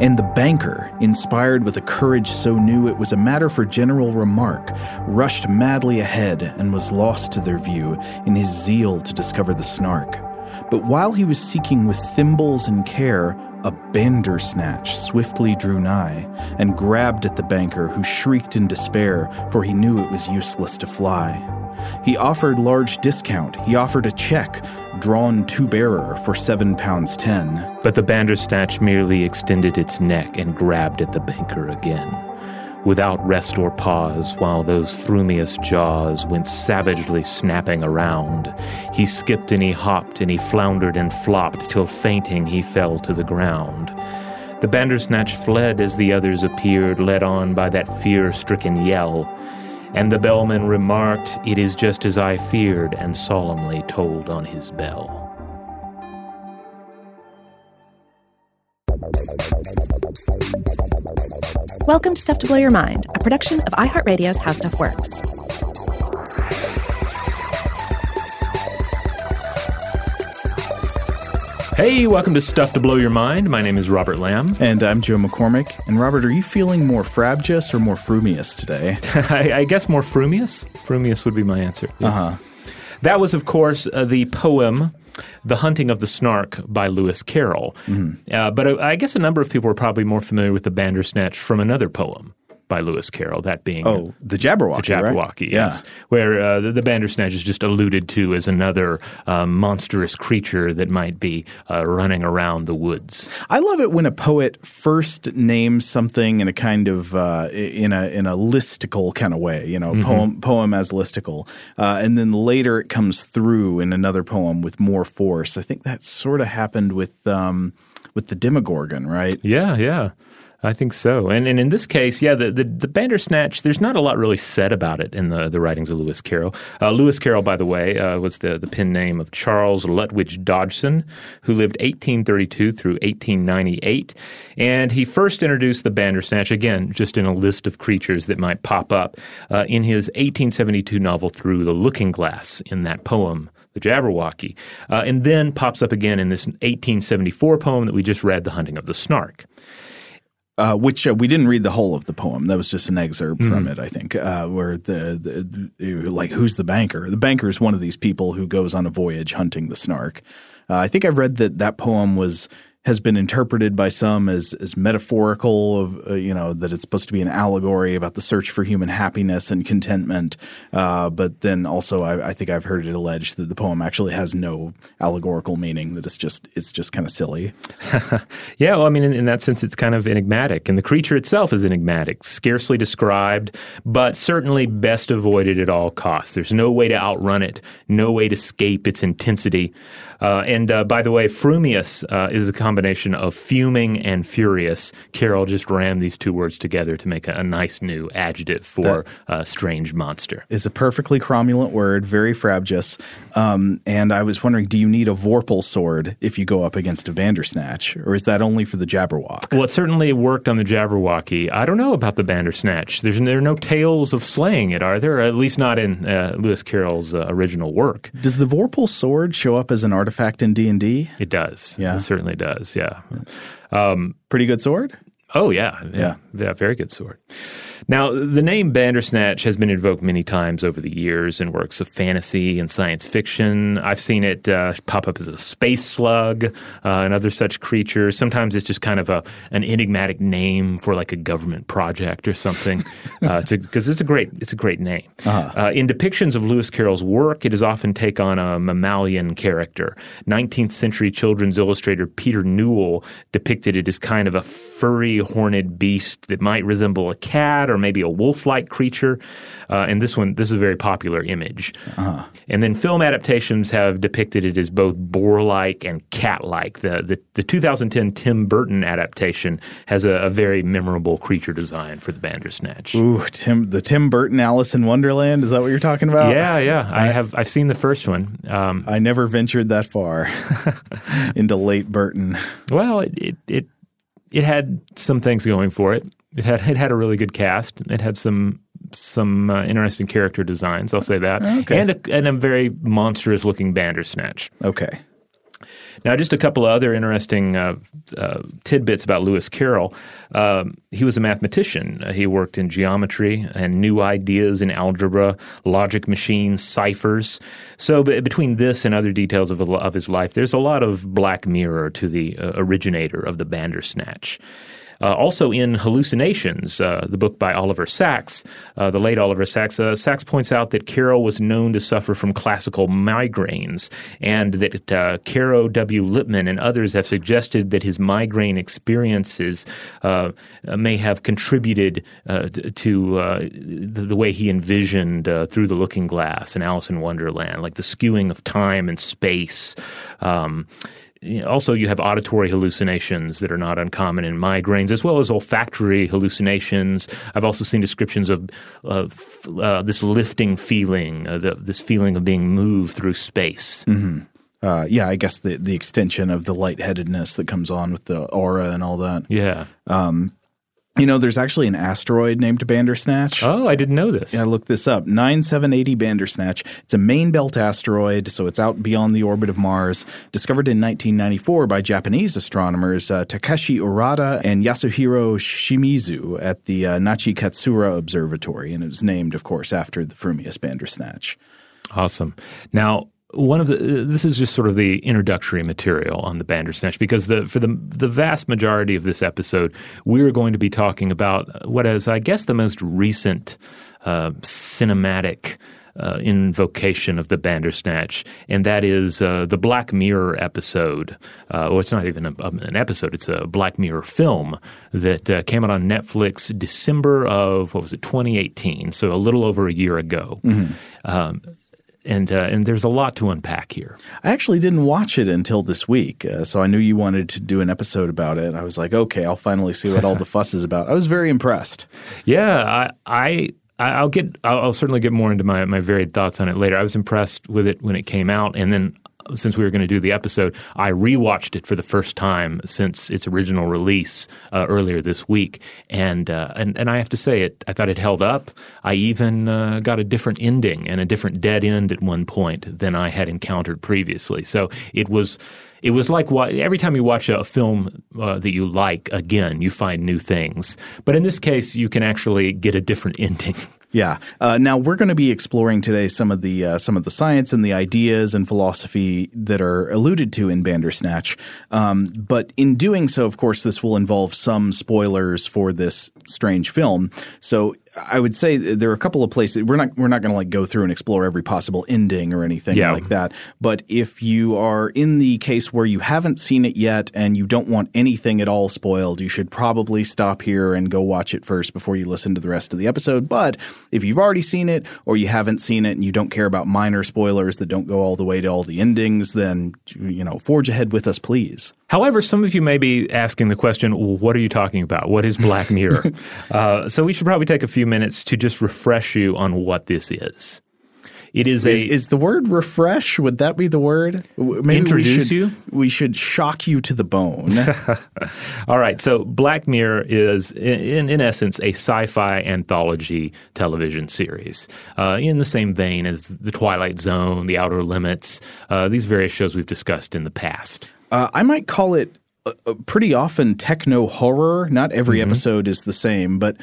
And the banker, inspired with a courage so new it was a matter for general remark, rushed madly ahead and was lost to their view in his zeal to discover the snark. But while he was seeking with thimbles and care, a bandersnatch swiftly drew nigh and grabbed at the banker, who shrieked in despair, for he knew it was useless to fly. He offered large discount. He offered a check, drawn to bearer, for seven pounds ten. But the bandersnatch merely extended its neck and grabbed at the banker again. Without rest or pause, while those frumious jaws went savagely snapping around, he skipped and he hopped and he floundered and flopped till fainting he fell to the ground. The bandersnatch fled as the others appeared, led on by that fear stricken yell. And the bellman remarked, It is just as I feared, and solemnly tolled on his bell. Welcome to Stuff to Blow Your Mind, a production of iHeartRadio's How Stuff Works. Hey, welcome to Stuff to Blow Your Mind. My name is Robert Lamb. And I'm Joe McCormick. And Robert, are you feeling more frabjous or more frumious today? I, I, guess more frumious. Frumious would be my answer. Yes. Uh-huh. That was, of course, uh, the poem the Hunting of the Snark by Lewis Carroll. Mm-hmm. Uh, but uh, I guess a number of people are probably more familiar with the Bandersnatch from another poem by Lewis Carroll, that being oh the Jabberwocky, the Jabberwocky, right? yes, yeah. where uh, the, the, Bandersnatch is just alluded to as another uh, monstrous creature that might be uh, running around the woods. I love it when a poet first names something in a kind of uh, in a in a listicle kind of way, you know, mm-hmm. poem poem as listicle, uh, and then later it comes through in another poem with more force. I think that sort of happened with. Um, with the Demogorgon, right? Yeah, yeah. I think so. And and in this case, yeah, the, the, the Bandersnatch, there's not a lot really said about it in the, the writings of Lewis Carroll. Uh, Lewis Carroll, by the way, uh, was the, the pen name of Charles Lutwidge Dodgson, who lived 1832 through 1898. And he first introduced the Bandersnatch, again, just in a list of creatures that might pop up, uh, in his 1872 novel Through the Looking Glass, in that poem the Jabberwocky, uh, and then pops up again in this 1874 poem that we just read, The Hunting of the Snark uh, which uh, we didn't read the whole of the poem. That was just an excerpt mm-hmm. from it, I think, uh, where the, the, like who's the banker? The banker is one of these people who goes on a voyage hunting the snark. Uh, I think I've read that that poem was has been interpreted by some as as metaphorical of uh, you know that it's supposed to be an allegory about the search for human happiness and contentment. Uh, but then also, I, I, think I've heard it alleged that the poem actually has no allegorical meaning. That it's just it's just kind of silly. yeah, well, I mean, in, in, that sense, it's kind of enigmatic, and the creature itself is enigmatic, scarcely described, but certainly best avoided at all costs. There's no way to outrun it, no way to escape its intensity. Uh, and uh, by the way, frumious uh, is a combination of fuming and furious. Carroll just rammed these two words together to make a, a nice new adjective for a strange monster. Is a perfectly cromulent word, very frabjous. Um, and I was wondering, do you need a Vorpal sword if you go up against a Bandersnatch, or is that only for the Jabberwock? Well, it certainly worked on the Jabberwocky. I don't know about the Bandersnatch. There's there are no tales of slaying it, are there? At least not in uh, Lewis Carroll's uh, original work. Does the Vorpal sword show up as an artifact in D and D? It does. Yeah, it certainly does. Yeah. Um, Pretty good sword. Oh yeah, yeah, yeah, yeah very good sword. Now, the name Bandersnatch has been invoked many times over the years in works of fantasy and science fiction. I've seen it uh, pop up as a space slug uh, and other such creatures. Sometimes it's just kind of a an enigmatic name for like a government project or something, because uh, it's a great it's a great name. Uh-huh. Uh, in depictions of Lewis Carroll's work, it is often take on a mammalian character. 19th century children's illustrator Peter Newell depicted it as kind of a furry, horned beast that might resemble a cat or maybe a wolf-like creature. Uh, and this one, this is a very popular image. Uh-huh. And then film adaptations have depicted it as both boar-like and cat-like. The the, the 2010 Tim Burton adaptation has a, a, very memorable creature design for the Bandersnatch. Ooh, Tim, the Tim Burton Alice in Wonderland. Is that what you're talking about? Yeah, yeah. I, I have. I've seen the first one. Um, I never ventured that far into late Burton. Well, it, it, it it had some things going for it. It had it had a really good cast. It had some some uh, interesting character designs. I'll say that, okay. and a, and a very monstrous looking Bandersnatch. Okay. Now, just a couple of other interesting uh, uh, tidbits about Lewis Carroll. Um, he was a mathematician. Uh, he worked in geometry and new ideas in algebra, logic machines, ciphers. So, b- between this and other details of, of his life, there's a lot of black mirror to the uh, originator of the Bandersnatch. Uh, also in Hallucinations, uh, the book by Oliver Sacks, uh, the late Oliver Sacks, uh, Sacks points out that Carroll was known to suffer from classical migraines, and that uh, Caro W. Lippman and others have suggested that his migraine experiences uh, may have contributed to the, the, way he envisioned Through the Looking Glass and Alice in Wonderland, like the skewing of time and space. Um, also, you have auditory hallucinations that are not uncommon in migraines, as well as olfactory hallucinations. I've also seen descriptions of, of uh, this lifting feeling, uh, the, this feeling of being moved through space. Mm-hmm. Uh, yeah, I guess the the extension of the lightheadedness that comes on with the aura and all that. Yeah. Um, you know, there's actually an asteroid named Bandersnatch. Oh, I didn't know this. Yeah, I looked this up. 9780 Bandersnatch. It's a main belt asteroid, so it's out beyond the orbit of Mars. Discovered in 1994 by Japanese astronomers uh, Takeshi Urata and Yasuhiro Shimizu at the uh, Nachi-Katsuura Observatory, and it was named, of course, after the Frumious Bandersnatch. Awesome. Now, one of the this is just sort of the introductory material on the Bandersnatch because the for the the vast majority of this episode we're going to be talking about what is I guess the most recent uh, cinematic uh, invocation of the Bandersnatch, and that is uh, the Black Mirror episode. Uh, well, it's not even a, an episode; it's a Black Mirror film that uh, came out on Netflix December of what was it, 2018? So a little over a year ago. Mm-hmm. Um, and uh, and there's a lot to unpack here. I actually didn't watch it until this week, uh, so I knew you wanted to do an episode about it. I was like, okay, I'll finally see what all the fuss is about. I was very impressed. Yeah, I, I I'll get I'll, I'll certainly get more into my my varied thoughts on it later. I was impressed with it when it came out, and then since we were going to do the episode, I rewatched it for the first time since its original release uh, earlier this week, and uh, and and I have to say it. I thought it held up. I even uh, got a different ending and a different dead end at one point than I had encountered previously. So it was. It was like every time you watch a film uh, that you like again, you find new things. But in this case, you can actually get a different ending. Yeah. Uh, now we're going to be exploring today some of the uh, some of the science and the ideas and philosophy that are alluded to in Bandersnatch. Um, but in doing so, of course, this will involve some spoilers for this strange film. So I would say there are a couple of places we're not we're not going to like go through and explore every possible ending or anything yeah. like that. But if you are in the case where you haven't seen it yet and you don't want anything at all spoiled, you should probably stop here and go watch it first before you listen to the rest of the episode. But if you've already seen it or you haven't seen it and you don't care about minor spoilers that don't go all the way to all the endings, then you know forge ahead with us, please. However, some of you may be asking the question, well, what are you talking about? What is Black Mirror? uh, so we should probably take a few minutes to just refresh you on what this is. It is, is a is the word refresh. Would that be the word? Maybe introduce we should, you. We should shock you to the bone. All right. So Black Mirror is, in in essence, a sci-fi anthology television series uh, in the same vein as The Twilight Zone, The Outer Limits, uh, these various shows we've discussed in the past. Uh, I might call it uh, pretty often techno horror. Not every mm-hmm. episode is the same, but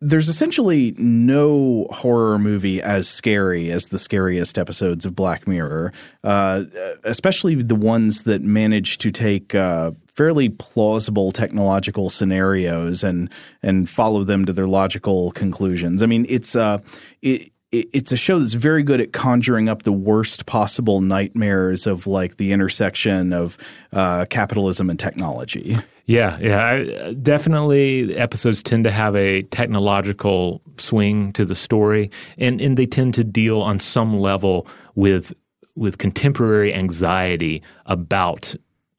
there's essentially no horror movie as scary as the scariest episodes of Black Mirror, uh, especially the ones that manage to take uh, fairly plausible technological scenarios and and follow them to their logical conclusions. I mean, it's uh, it, it's a show that's very good at conjuring up the worst possible nightmares of like the intersection of uh, capitalism and technology. Yeah, yeah, I, definitely. Episodes tend to have a technological swing to the story, and and they tend to deal on some level with with contemporary anxiety about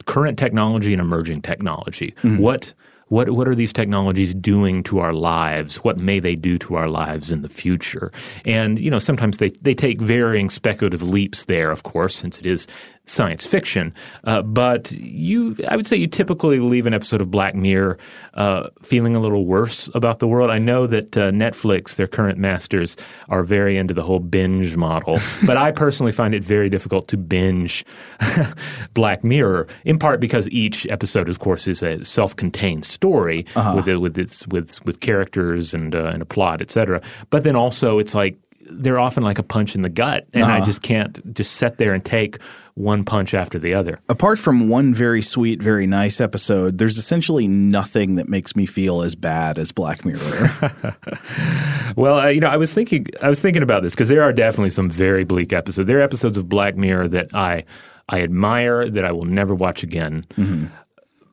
current technology and emerging technology. Mm-hmm. What what what are these technologies doing to our lives? What may they do to our lives in the future? And you know, sometimes they they take varying speculative leaps there, of course, since it is science fiction. Uh, but you, I would say, you typically leave an episode of Black Mirror uh, feeling a little worse about the world. I know that uh, Netflix, their current masters, are very into the whole binge model, but I personally find it very difficult to binge Black Mirror. In part because each episode, of course, is a self-contained story uh-huh. with with its with with characters and uh, and a plot, etc. But then also, it's like they're often like a punch in the gut, and uh-huh. I just can't just sit there and take one punch after the other. Apart from one very sweet, very nice episode, there's essentially nothing that makes me feel as bad as Black Mirror. well, uh, you know, I was thinking, I was thinking about this because there are definitely some very bleak episodes. There are episodes of Black Mirror that I I admire that I will never watch again. Mm-hmm.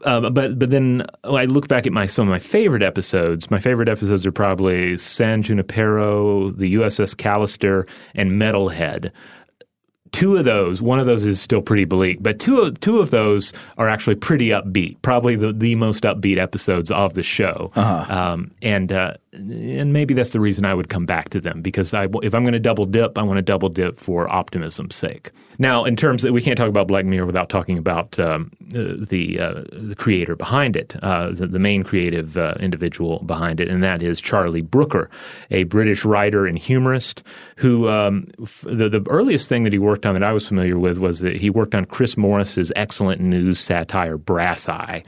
Um, but but then I look back at my some of my favorite episodes. My favorite episodes are probably San Junipero, the USS Callister, and Metalhead two of those, one of those is still pretty bleak, but two of, two of those are actually pretty upbeat, probably the, the most upbeat episodes of the show. Uh-huh. Um, and uh, and maybe that's the reason I would come back to them because I, if I'm going to double dip, I want to double dip for optimism's sake. Now, in terms of, we can't talk about Black Mirror without talking about um, uh, the uh, the creator behind it, uh, the, the, main creative uh, individual behind it, and that is Charlie Brooker, a British writer and humorist who um, f- the, the earliest thing that he worked on that I was familiar with was that he worked on Chris Morris's excellent news satire Brass Eye.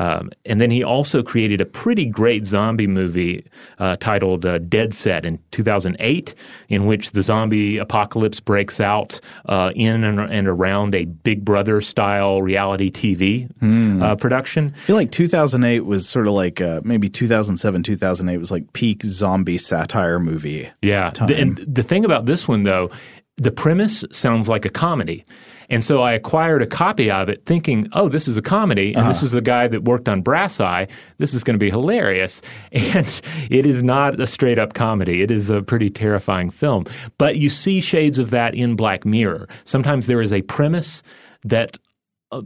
Um, and then he also created a pretty great zombie movie uh, titled uh, Dead Set in 2008, in which the zombie apocalypse breaks out uh, in and, and, around a Big Brother style reality TV mm. production. I feel like 2008 was sort of like uh, maybe 2007, 2008 was like peak zombie satire movie. Yeah. The, and the thing about this one, though, the premise sounds like a comedy. And so I acquired a copy of it thinking, oh, this is a comedy. And uh-huh. this is the guy that worked on Brass Eye. This is going to be hilarious. And it is not a straight up comedy. It is a pretty terrifying film. But you see shades of that in Black Mirror. Sometimes there is a premise that uh,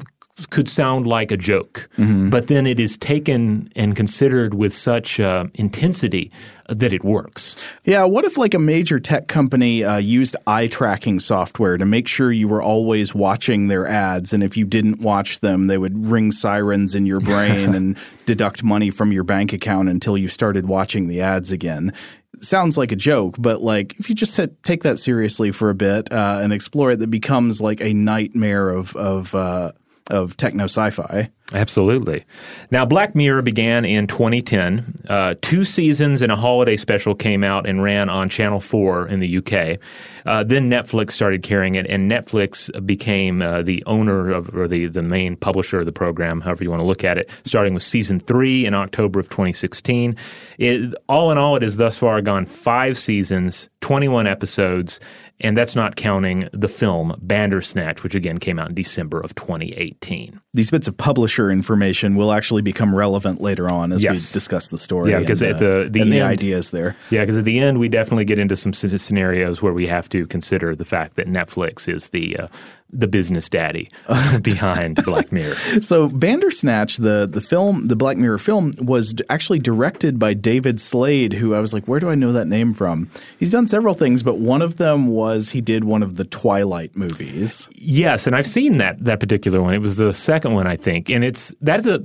could sound like a joke, mm-hmm. but then it is taken and considered with such uh, intensity that it works. Yeah, what if like a major tech company uh, used eye tracking software to make sure you were always watching their ads, and if you didn't watch them, they would ring sirens in your brain and deduct money from your bank account until you started watching the ads again? sounds like a joke, but like if you just take that seriously for a bit uh, and explore it, that becomes like a nightmare of of uh, of techno sci-fi. Absolutely. Now, Black Mirror began in 2010. Uh, two seasons and a holiday special came out and ran on Channel 4 in the UK. Uh, then Netflix started carrying it, and Netflix became uh, the owner of, or the, the main publisher of the program, however you want to look at it, starting with season three in October of 2016. It, all in all, it has thus far gone five seasons, 21 episodes, and that's not counting the film Bandersnatch, which again came out in December of 2018. These bits of publisher information will actually become relevant later on as yes. we discuss the story. Yeah, because at the, the, and end, the ideas there. Yeah, because at the end we definitely get into some scenarios where we have to consider the fact that Netflix is the uh, the business daddy behind Black Mirror. So Bandersnatch, the the film, the Black Mirror film, was actually directed by David Slade, who I was like, where do I know that name from? He's done several things, but one of them was he did one of the Twilight movies. Yes, and I've seen that that particular one. It was the second one, I think, and it's that's a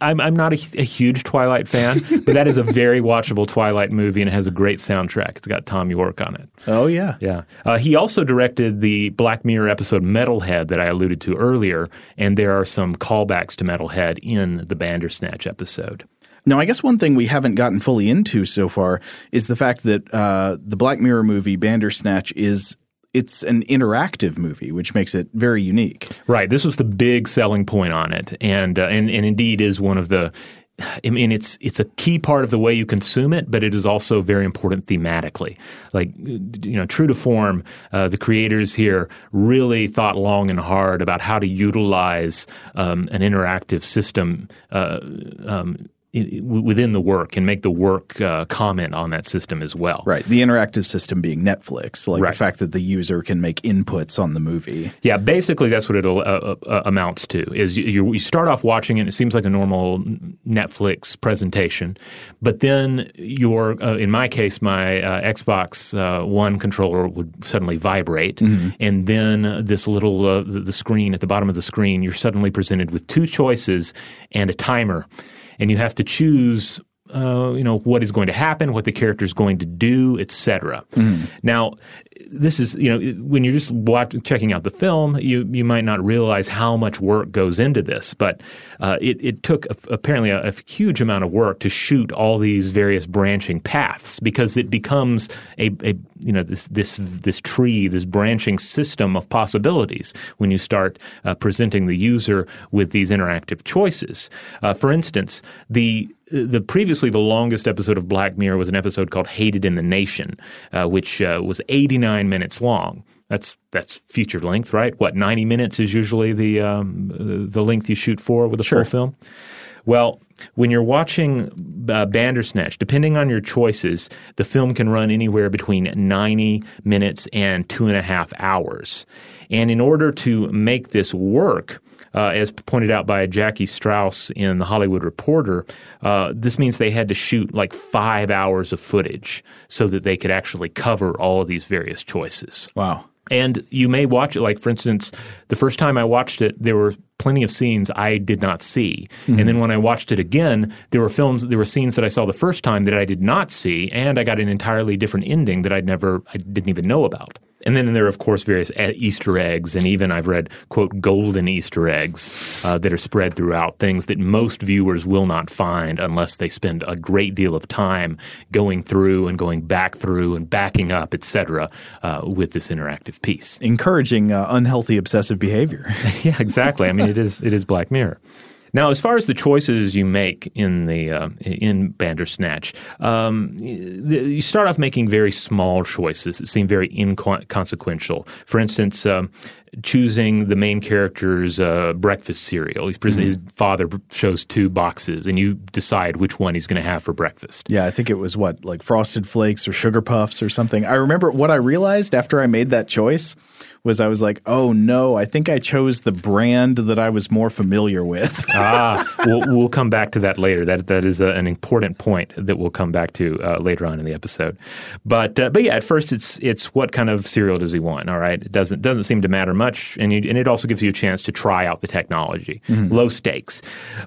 I'm I'm not a, a, huge Twilight fan, but that is a very watchable Twilight movie, and it has a great soundtrack. It's got Thom Yorke on it. Oh yeah, yeah. Uh, he also directed the Black Mirror episode Metalhead that I alluded to earlier, and there are some callbacks to Metalhead in the Bandersnatch episode. Now, I guess one thing we haven't gotten fully into so far is the fact that uh, the Black Mirror movie Bandersnatch is it's an interactive movie, which makes it very unique. Right. This was the big selling point on it, and uh, and and indeed is one of the. I mean, it's it's a key part of the way you consume it, but it is also very important thematically. Like, you know, true to form, uh, the creators here really thought long and hard about how to utilize um, an interactive system uh, um, within the work and make the work uh, comment on that system as well. Right. The interactive system being Netflix, like Right. the fact that the user can make inputs on the movie. Yeah, basically that's what it uh, uh, amounts to. Is you, you start off watching it, and it seems like a normal Netflix presentation, but then your, uh, in my case, my uh, Xbox uh, One controller would suddenly vibrate, and then this little uh, the, the screen at the bottom of the screen, you're suddenly presented with two choices and a timer, and you have to choose uh, you know what is going to happen, what the character is going to do, etc. Now, this is you know when you're just watch, checking out the film, you you might not realize how much work goes into this, but uh, it it took a, apparently a, a huge amount of work to shoot all these various branching paths because it becomes a, a you know this this this tree, this branching system of possibilities when you start uh, presenting the user with these interactive choices. Uh, for instance, the the previously the longest episode of Black Mirror was an episode called "Hated in the Nation," uh, which uh, was 89 minutes long. That's that's feature length, right? What 90 minutes is usually the um, the length you shoot for with a full film. Well, when you're watching uh, Bandersnatch, depending on your choices, the film can run anywhere between 90 minutes and two and a half hours. And in order to make this work, uh, as pointed out by Jackie Strause in The Hollywood Reporter, uh, this means they had to shoot like five hours of footage so that they could actually cover all of these various choices. Wow. And you may watch it, like for instance, the first time I watched it, there were plenty of scenes I did not see. And then when I watched it again, there were films, there were scenes that I saw the first time that I did not see, and I got an entirely different ending that I'd never, I didn't even know about. And then there are, of course, various Easter eggs, and even I've read, quote, golden Easter eggs uh, that are spread throughout, things that most viewers will not find unless they spend a great deal of time going through and going back through and backing up, et cetera, uh, with this interactive piece. Encouraging uh, unhealthy obsessive behavior. yeah, exactly. I mean, it is it is Black Mirror. Now, as far as the choices you make in the uh, in Bandersnatch, um, you start off making very small choices that seem very inconsequential. For instance, um, choosing the main character's uh, breakfast cereal. He's pres- His father shows two boxes, and you decide which one he's going to have for breakfast. Yeah, I think it was what, like Frosted Flakes or Sugar Puffs or something. I remember what I realized after I made that choice was I was like, oh no, I think I chose the brand that I was more familiar with. ah, we'll, we'll come back to that later. That that is a, an important point that we'll come back to uh, later on in the episode. But uh, but yeah, at first it's it's what kind of cereal does he want? All right, it doesn't doesn't seem to matter much, and you, and it also gives you a chance to try out the technology, low stakes.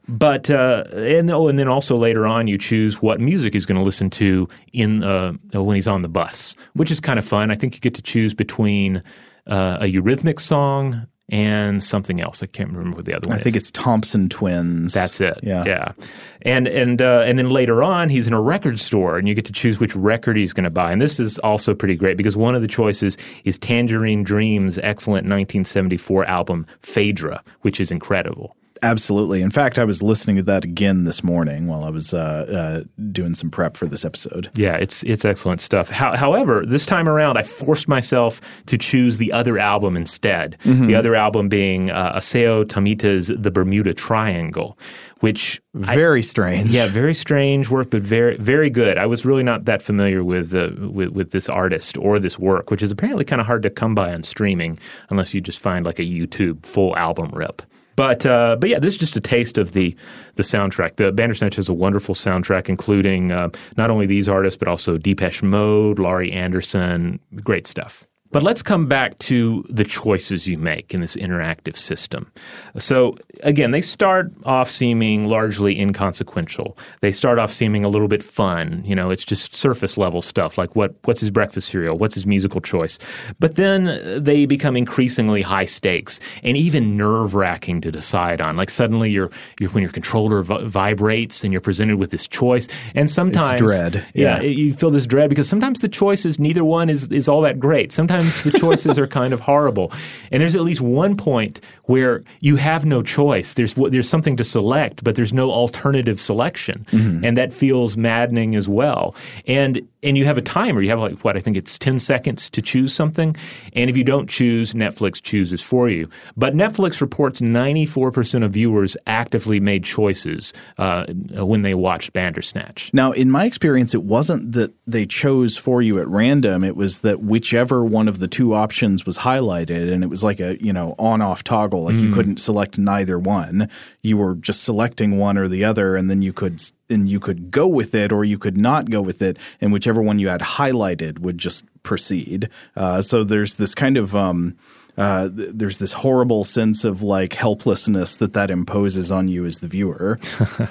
But uh, and oh, and then also later on you choose what music he's going to listen to in uh, when he's on the bus, which is kind of fun. I think you get to choose between uh, a Eurythmics song and something else. I can't remember what the other one I is. think it's Thompson Twins. That's it. Yeah. yeah. And and uh, and then later on, he's in a record store, and you get to choose which record he's going to buy. And this is also pretty great because one of the choices is Tangerine Dream's excellent 1974 album Phaedra, which is incredible. Absolutely. In fact, I was listening to that again this morning while I was uh, uh, doing some prep for this episode. Yeah, it's it's excellent stuff. How, however, this time around, I forced myself to choose the other album instead. The other album being uh, Isao Tomita's The Bermuda Triangle, which Very strange. Yeah, very strange work, but very very good. I was really not that familiar with uh, with, with this artist or this work, which is apparently kind of hard to come by on streaming unless you just find like a YouTube full album rip. But uh, but yeah, this is just a taste of the the soundtrack. The Bandersnatch has a wonderful soundtrack, including uh, not only these artists but also Depeche Mode, Laurie Anderson, great stuff. But let's come back to the choices you make in this interactive system. So, again, they start off seeming largely inconsequential. They start off seeming a little bit fun. You know, it's just surface level stuff like what, what's his breakfast cereal? What's his musical choice? But then they become increasingly high stakes and even nerve wracking to decide on. Like, suddenly, you're, you're, when your controller vi- vibrates and you're presented with this choice, and sometimes. dread. Yeah, Yeah. you feel this dread because sometimes the choices, neither one is, is all that great. Sometimes the choices are kind of horrible. And there's at least one point where you have no choice. There's, there's something to select, but there's no alternative selection. Mm-hmm. And that feels maddening as well. And and you have a timer. You have like what I think it's ten seconds to choose something, and if you don't choose, Netflix chooses for you. But Netflix reports ninety four percent of viewers actively made choices uh, when they watched Bandersnatch. Now, in my experience, it wasn't that they chose for you at random. It was that whichever one of the two options was highlighted, and it was like a you know on off toggle. Like mm. you couldn't select neither one. You were just selecting one or the other, and then you could and you could go with it or you could not go with it, and whichever one you had highlighted would just proceed. Uh, so there's this kind of um, uh, th- there's this horrible sense of like helplessness that that imposes on you as the viewer.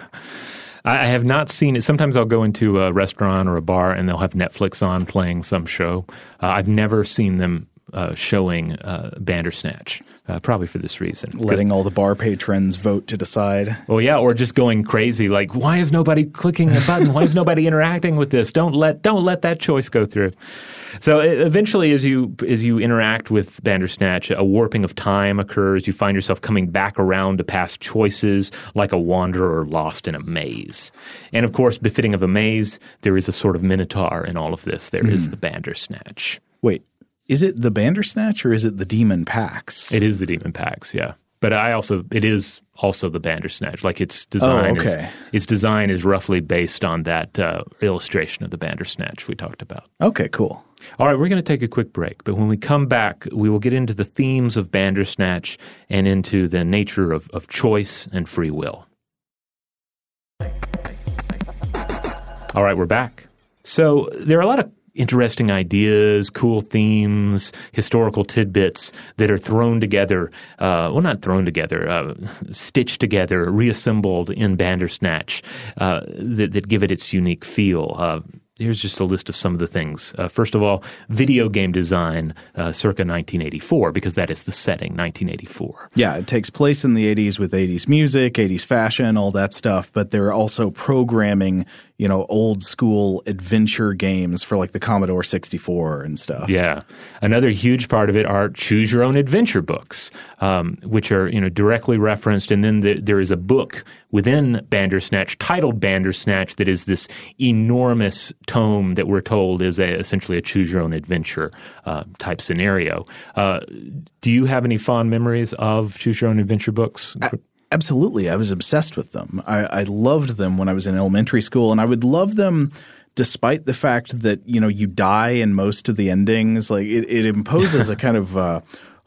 I have not seen it. Sometimes I'll go into a restaurant or a bar and they'll have Netflix on playing some show. Uh, I've never seen them uh, showing uh, Bandersnatch, uh, probably for this reason. Letting all the bar patrons vote to decide. Well, yeah, or just going crazy, like, why is nobody clicking a button? why is nobody interacting with this? Don't let don't let that choice go through. So eventually, as you as you interact with Bandersnatch, a warping of time occurs. You find yourself coming back around to past choices, like a wanderer lost in a maze. And of course, befitting of a maze, there is a sort of minotaur in all of this. There mm. is hmm. the Bandersnatch. Wait, is it the Bandersnatch or is it the Demon Pax? It is the Demon Pax, yeah. But I also it is also the Bandersnatch. Like its design oh, okay. is its design is roughly based on that uh, illustration of the Bandersnatch we talked about. Okay, cool. All right, we're going to take a quick break, but when we come back, we will get into the themes of Bandersnatch and into the nature of, of choice and free will. All right, we're back. So there are a lot of interesting ideas, cool themes, historical tidbits that are thrown together. Uh, well, not thrown together, uh, stitched together, reassembled in Bandersnatch uh, that, that, give it its unique feel. Uh, here's just a list of some of the things. Uh, first of all, video game design uh, circa 1984, because that is the setting, 1984. Yeah, it takes place in the 80s with 80s music, 80s fashion, all that stuff, but they're also programming you know, old school adventure games for like the Commodore 64 and stuff. Yeah. Another huge part of it are choose your own adventure books, um, which are, you know, directly referenced. And then the, there is a book within Bandersnatch titled Bandersnatch that is this enormous tome that we're told is a, essentially a choose your own adventure uh, type scenario. Uh, do you have any fond memories of choose your own adventure books? I, Absolutely. I was obsessed with them. I, I loved them when I was in elementary school, and I would love them despite the fact that, you know, you die in most of the endings. Like it, it imposes a kind of uh,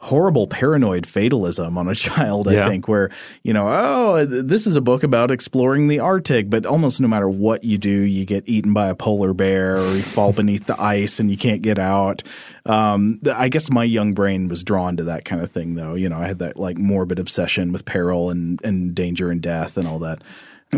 horrible paranoid fatalism on a child, I yeah. think, where, you know, oh, this is a book about exploring the Arctic, but almost no matter what you do, you get eaten by a polar bear or you fall beneath the ice and you can't get out. Um, I guess my young brain was drawn to that kind of thing, though. You know, I had that like morbid obsession with peril and, and danger and death and all that.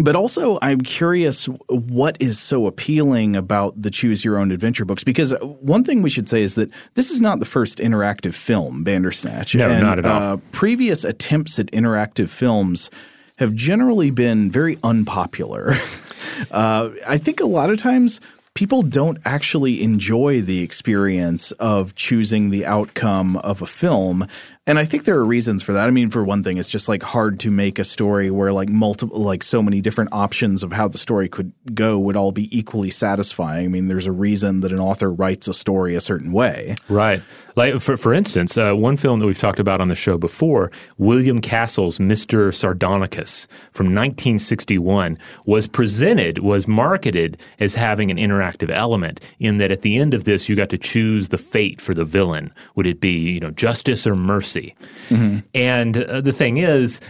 But also, I'm curious what is so appealing about the choose your own adventure books because one thing we should say is that this is not the first interactive film, Bandersnatch. No, and, not at all. Uh, previous attempts at interactive films have generally been very unpopular. uh, I think a lot of times people don't actually enjoy the experience of choosing the outcome of a film and I think there are reasons for that. I mean, for one thing, it's just like hard to make a story where like multiple, like so many different options of how the story could go would all be equally satisfying. I mean, there's a reason that an author writes a story a certain way. Right. Like for for instance, uh, one film that we've talked about on the show before, William Castle's Mr. Sardonicus from 1961 was presented, was marketed as having an interactive element in that at the end of this you got to choose the fate for the villain. Would it be, you know, justice or mercy? Mercy. Mm-hmm. And uh, the thing is,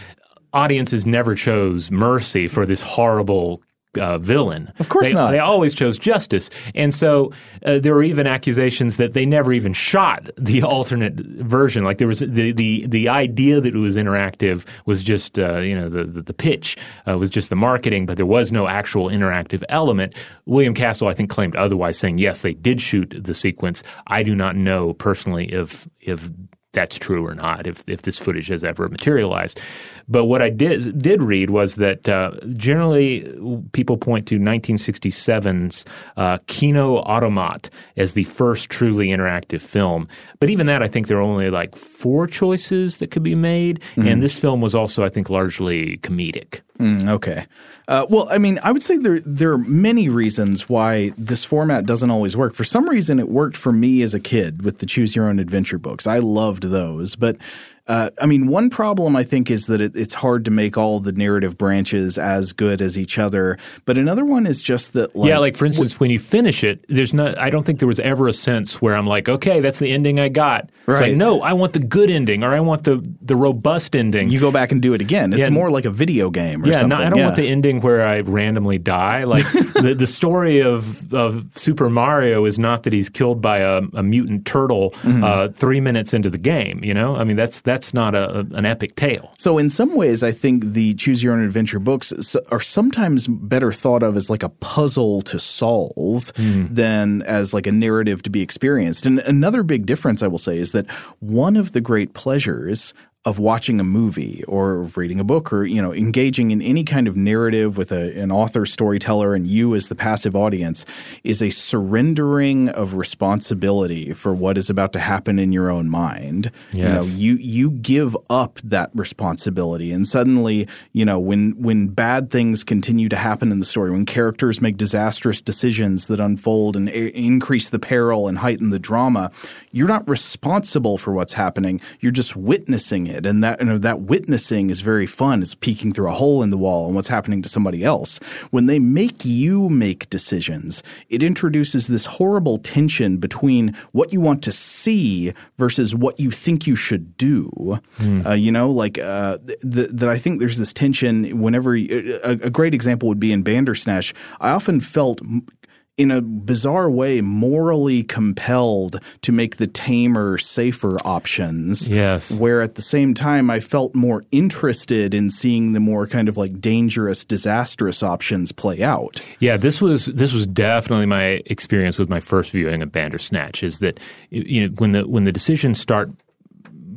audiences never chose mercy for this horrible uh, villain. Of course they, not. They always chose justice. And so uh, there were even accusations that they never even shot the alternate version. Like there was the the, the idea that it was interactive was just uh, you know the the, the pitch uh, was just the marketing, but there was no actual interactive element. William Castle, I think, claimed otherwise, saying yes, they did shoot the sequence. I do not know personally if if that's true or not, if, if this footage has ever materialized. But what I did did read was that uh, generally people point to 1967's uh, Kinoautomat as the first truly interactive film. But even that, I think there are only like four choices that could be made, mm-hmm. and this film was also, I think, largely comedic. Mm, okay. Uh, well, I mean, I would say there there are many reasons why this format doesn't always work. For some reason, it worked for me as a kid with the Choose Your Own Adventure books. I loved those, but uh, I mean, one problem I think is that it, it's hard to make all the narrative branches as good as each other. But another one is just that, like, yeah, like for instance, w- when you finish it, there's not. I don't think there was ever a sense where I'm like, okay, that's the ending I got. Right. It's like, no, I want the good ending, or I want the the robust ending. You go back and do it again. It's yeah, more like a video game. yeah, something. No, I don't yeah. want the ending where I randomly die. Like the the story of of Super Mario is not that he's killed by a, a mutant turtle mm-hmm. uh, three minutes into the game. You know, I mean that's that's not a, an epic tale. So in some ways, I think the Choose Your Own Adventure books are sometimes better thought of as like a puzzle to solve mm. than as like a narrative to be experienced. And another big difference I will say is that one of the great pleasures of watching a movie or reading a book or you know engaging in any kind of narrative with a, an author storyteller and you as the passive audience is a surrendering of responsibility for what is about to happen in your own mind. Yes. you know you you give up that responsibility and suddenly you know when when bad things continue to happen in the story when characters make disastrous decisions that unfold and a- increase the peril and heighten the drama you're not responsible for what's happening. You're just witnessing it it, and that you know, that witnessing is very fun. It's peeking through a hole in the wall and what's happening to somebody else. When they make you make decisions, it introduces this horrible tension between what you want to see versus what you think you should do. Mm. Uh, you know, like uh, that. I think there's this tension whenever a, a great example would be in Bandersnatch. I often felt in a bizarre way, morally compelled to make the tamer, safer options. Yes. Where at the same time, I felt more interested in seeing the more kind of like dangerous, disastrous options play out. Yeah, this was this was definitely my experience with my first viewing of Bandersnatch. Is that you know when the when the decisions start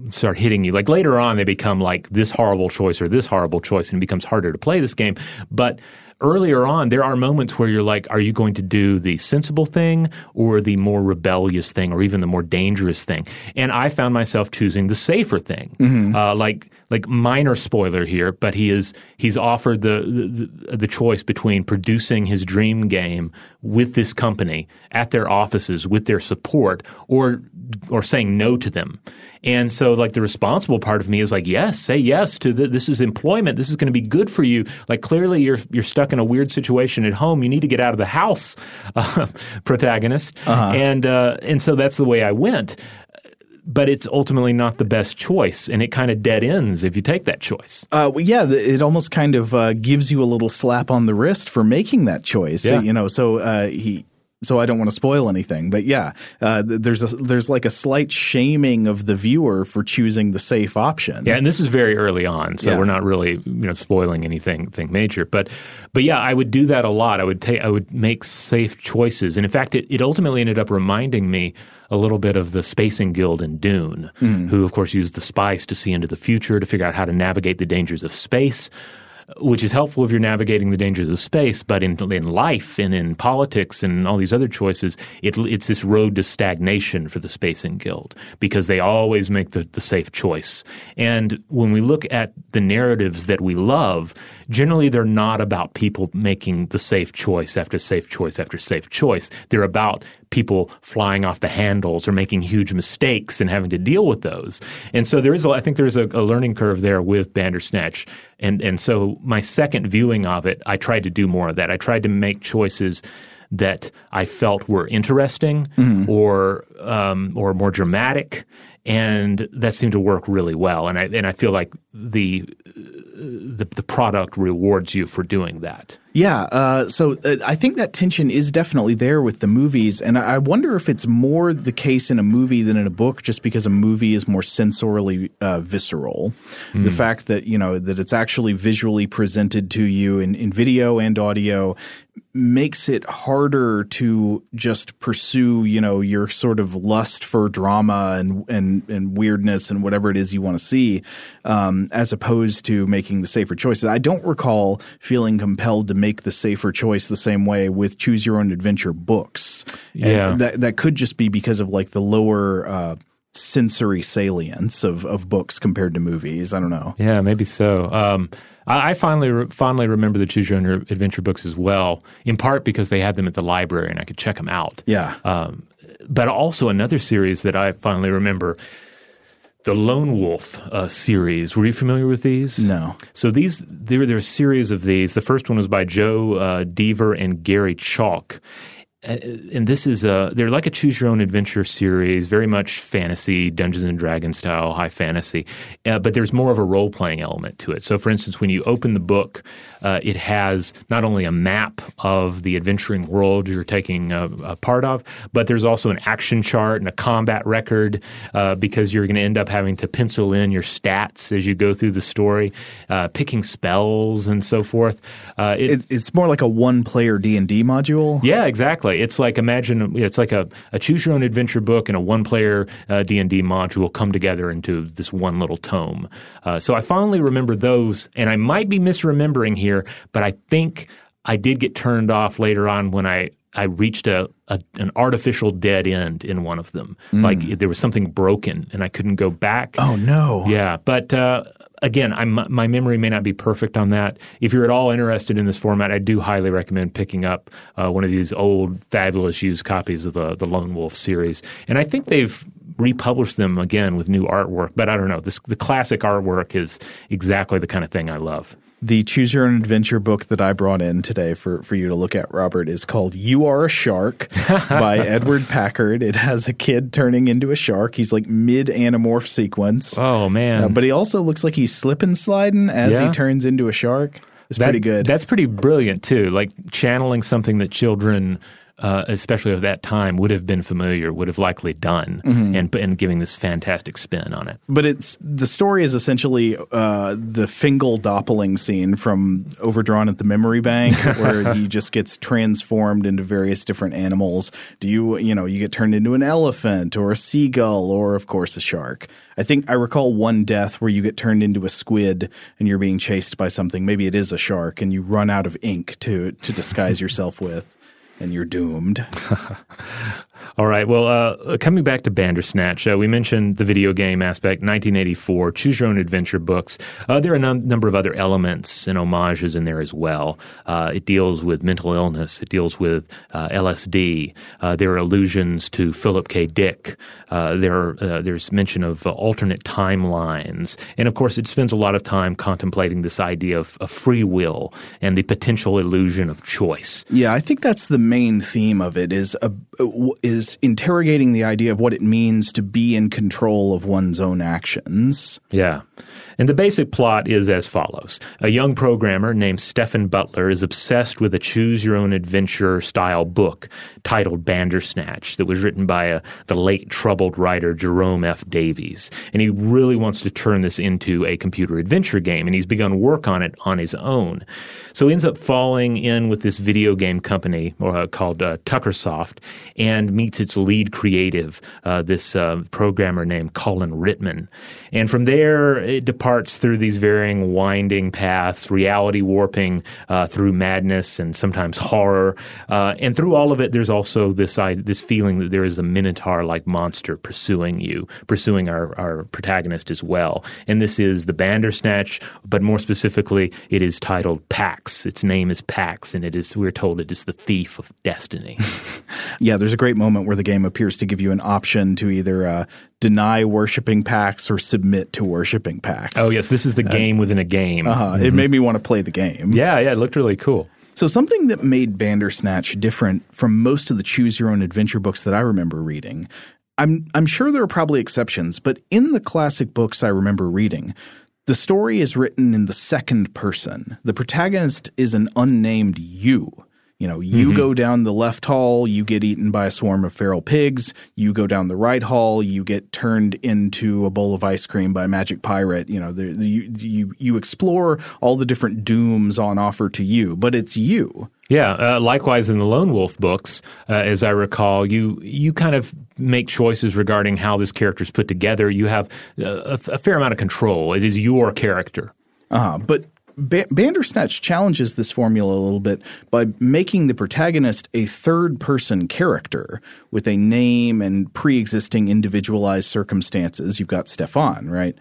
start hitting you. Like later on, they become like this horrible choice or this horrible choice, and it becomes harder to play this game. But earlier on, there are moments where you're like, are you going to do the sensible thing or the more rebellious thing or even the more dangerous thing? And I found myself choosing the safer thing. Mm-hmm. Uh, like, like minor spoiler here, but he is he's offered the, the the choice between producing his dream game with this company at their offices with their support or or saying no to them. And so, like, the responsible part of me is like, yes, say yes to the, this is employment. This is going to be good for you. Like, clearly, you're you're stuck in a weird situation at home. You need to get out of the house, uh, protagonist. Uh-huh. And uh, and so that's the way I went. But it's ultimately not the best choice, and it kind of dead ends if you take that choice. Uh, well, yeah, it almost kind of uh, gives you a little slap on the wrist for making that choice. Yeah. You know, so uh, he so I don't want to spoil anything. But yeah, uh, there's a, there's like a slight shaming of the viewer for choosing the safe option. Yeah, and this is very early on, so yeah. we're not really you know spoiling anything thing major. But but yeah, I would do that a lot. I would take I would make safe choices, and in fact, it, it ultimately ended up reminding me a little bit of the Spacing Guild in Dune, mm. who of course used the spice to see into the future to figure out how to navigate the dangers of space which is helpful if you're navigating the dangers of space. But in, in life and in politics and all these other choices, it, it's this road to stagnation for the Spacing Guild because they always make the, the safe choice. And when we look at the narratives that we love, generally they're not about people making the safe choice after safe choice after safe choice. They're about people flying off the handles or making huge mistakes and having to deal with those. And so there is, a, I think there's a, a learning curve there with Bandersnatch. And and so my second viewing of it, I tried to do more of that. I tried to make choices that I felt were interesting mm-hmm. or um, or more dramatic, and that seemed to work really well. And I and I feel like the the, the product rewards you for doing that. Yeah, uh, so uh, I think that tension is definitely there with the movies, and I wonder if it's more the case in a movie than in a book, just because a movie is more sensorily uh, visceral. Mm. The fact that you know that it's actually visually presented to you in, in video and audio makes it harder to just pursue, you know, your sort of lust for drama and and and weirdness and whatever it is you want to see, um, as opposed to making the safer choices. I don't recall feeling compelled to make the safer choice the same way with choose your own adventure books. Yeah, and that that could just be because of like the lower. Uh, sensory salience of, of books compared to movies. I don't know. Yeah, maybe so. Um, I, I finally re- fondly remember the Choose Your Own Adventure books as well, in part because they had them at the library and I could check them out. Yeah. Um, but also another series that I finally remember. The Lone Wolf uh, series. Were you familiar with these? No. So these there there are a series of these. The first one was by Joe uh, Dever and Gary Chalk, and this is a they're like a choose your own adventure series, very much fantasy, Dungeons and Dragons style, high fantasy, uh, but there's more of a role playing element to it. So, for instance, when you open the book, uh, it has not only a map of the adventuring world you're taking a, a, part of, but there's also an action chart and a combat record uh, because you're going to end up having to pencil in your stats as you go through the story, uh, picking spells and so forth. Uh, it, it, it's more like a one player D and D module. Yeah, exactly. It's like imagine it's like a, a choose your own adventure book and a one player uh, D and D module come together into this one little tome. Uh, so I finally remember those, and I might be misremembering here, but I think I did get turned off later on when I I reached a, a, an artificial dead end in one of them. Mm. Like there was something broken and I couldn't go back. Oh no! Yeah, but uh, again, I'm, my memory may not be perfect on that. If you're at all interested in this format, I do highly recommend picking up uh, one of these old, fabulous used copies of the the Lone Wolf series. And I think they've republished them again with new artwork. But I don't know. This, the classic artwork is exactly the kind of thing I love. The Choose Your Own Adventure book that I brought in today for, for you to look at, Robert, is called You Are a Shark by Edward Packard. It has a kid turning into a shark. He's like mid anamorph sequence. Oh, man. Uh, but he also looks like he's slipping sliding as yeah. he turns into a shark. It's that, pretty good. That's pretty brilliant, too. Like channeling something that children uh, especially of that time, would have been familiar, would have likely done, mm-hmm. and and giving this fantastic spin on it. But it's the story is essentially uh, the Fingal doppling scene from Overdrawn at the Memory Bank, where he just gets transformed into various different animals. Do you you know you get turned into an elephant or a seagull or of course a shark. I think I recall one death where you get turned into a squid and you're being chased by something. Maybe it is a shark, and you run out of ink to to disguise yourself with and you're doomed. All right. Well, uh, coming back to Bandersnatch, uh, we mentioned the video game aspect, 1984, Choose Your Own Adventure books. Uh, there are a num- number of other elements and homages in there as well. Uh, it deals with mental illness, it deals with uh, LSD. Uh, there are allusions to Philip K. Dick. there are, there's mention of alternate timelines. And of course, it spends a lot of time contemplating this idea of, of free will and the potential illusion of choice. Yeah, I think that's the main theme of it is a, is interrogating the idea of what it means to be in control of one's own actions. Yeah. And the basic plot is as follows A young programmer named Stephen Butler is obsessed with a choose your own adventure style book titled Bandersnatch that was written by a, uh, the late troubled writer Jerome F. Davies. And he really wants to turn this into a computer adventure game, and he's begun work on it on his own. So he ends up falling in with this video game company uh, called uh, Tuckersoft and meets its lead creative, uh, this uh, programmer named Colin Rittman. And from there, it departs through these varying winding paths, reality warping uh, through madness and sometimes horror. Uh, and through all of it, there's also this this feeling that there is a minotaur-like monster pursuing you, pursuing our, our protagonist as well. And this is the Bandersnatch, but more specifically, it is titled Pax. Its name is Pax, and it is we're told it is the thief of destiny. yeah, there's a great moment where the game appears to give you an option to either uh, deny worshiping Pax or submit to worshiping Pax. Oh yes, this is the game uh, within a game. Uh-huh. Mm-hmm. It made me want to play the game. Yeah, yeah, it looked really cool. So something that made Bandersnatch different from most of the choose your own adventure books that I remember reading. I'm I'm sure there are probably exceptions, but in the classic books I remember reading, the story is written in the second person. The protagonist is an unnamed you. You know, you mm-hmm. go down the left hall, you get eaten by a swarm of feral pigs. You go down the right hall, you get turned into a bowl of ice cream by a magic pirate. You know, the, the, you, you you explore all the different dooms on offer to you, but it's you. Yeah. Uh, likewise, in the Lone Wolf books, uh, as I recall, you you kind of make choices regarding how this character is put together. You have uh, a, a fair amount of control. It is your character. Uh-huh. But ba- Bandersnatch challenges this formula a little bit by making the protagonist a third person character with a name and pre existing individualized circumstances. You've got Stefan, right?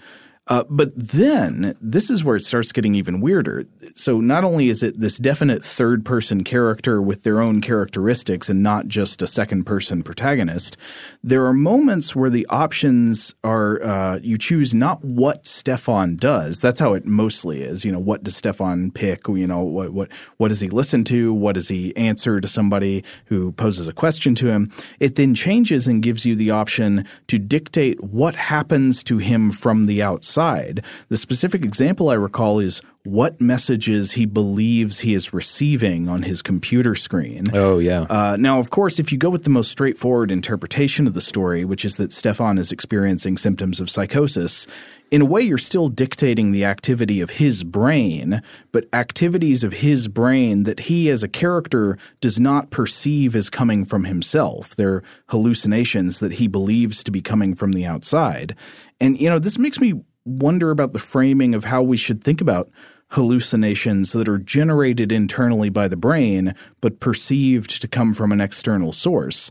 Uh, but then this is where it starts getting even weirder. So not only is it this definite third person character with their own characteristics and not just a second person protagonist, there are moments where the options are uh, you choose not what Stefan does. That's how it mostly is. You know, what does Stefan pick? You know, what what what does he listen to? What does he answer to somebody who poses a question to him? It then changes and gives you the option to dictate what happens to him from the outside. The specific example I recall is what messages he believes he is receiving on his computer screen. Oh, yeah. Uh, now, of course, if you go with the most straightforward interpretation of the story, which is that Stefan is experiencing symptoms of psychosis, in a way, you're still dictating the activity of his brain, but activities of his brain that he as a character does not perceive as coming from himself. They're hallucinations that he believes to be coming from the outside. And, you know, this makes me wonder about the framing of how we should think about hallucinations that are generated internally by the brain but perceived to come from an external source.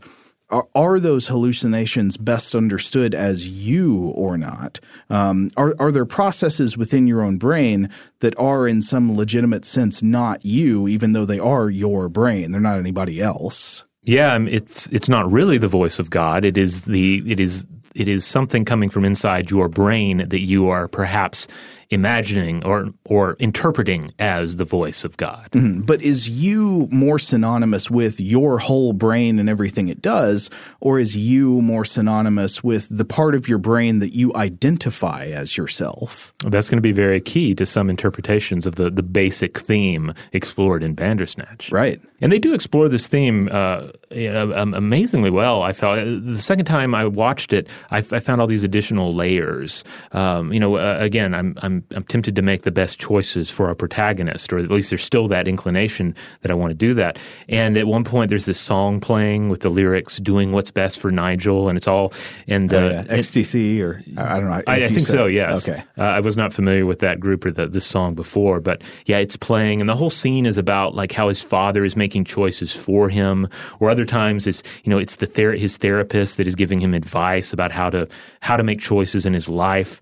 Are, are those hallucinations best understood as you or not? Um, are, are there processes within your own brain that are, in some legitimate sense, not you, even though they are your brain? They're not anybody else. Yeah, it's it's not really the voice of God. It is the it is it is something coming from inside your brain that you are perhaps imagining or or interpreting as the voice of God. Mm-hmm. But is you more synonymous with your whole brain and everything it does, or is you more synonymous with the part of your brain that you identify as yourself? That's going to be very key to some interpretations of the the basic theme explored in Bandersnatch. Right. And they do explore this theme uh, amazingly well. I felt the second time I watched it, I, I found all these additional layers. Um, you know, uh, again, I'm I'm I'm tempted to make the best choices for our protagonist, or at least there's still that inclination that I want to do that. And at one point, there's this song playing with the lyrics "Doing What's Best for Nigel," and it's all and oh, yeah. XTC or I don't know. I, I think said, so. Yes. Okay. Uh, I was not familiar with that group or the, this song before, but yeah, it's playing, and the whole scene is about like how his father is making choices for him, or other times it's you know it's the ther- his therapist that is giving him advice about how to how to make choices in his life.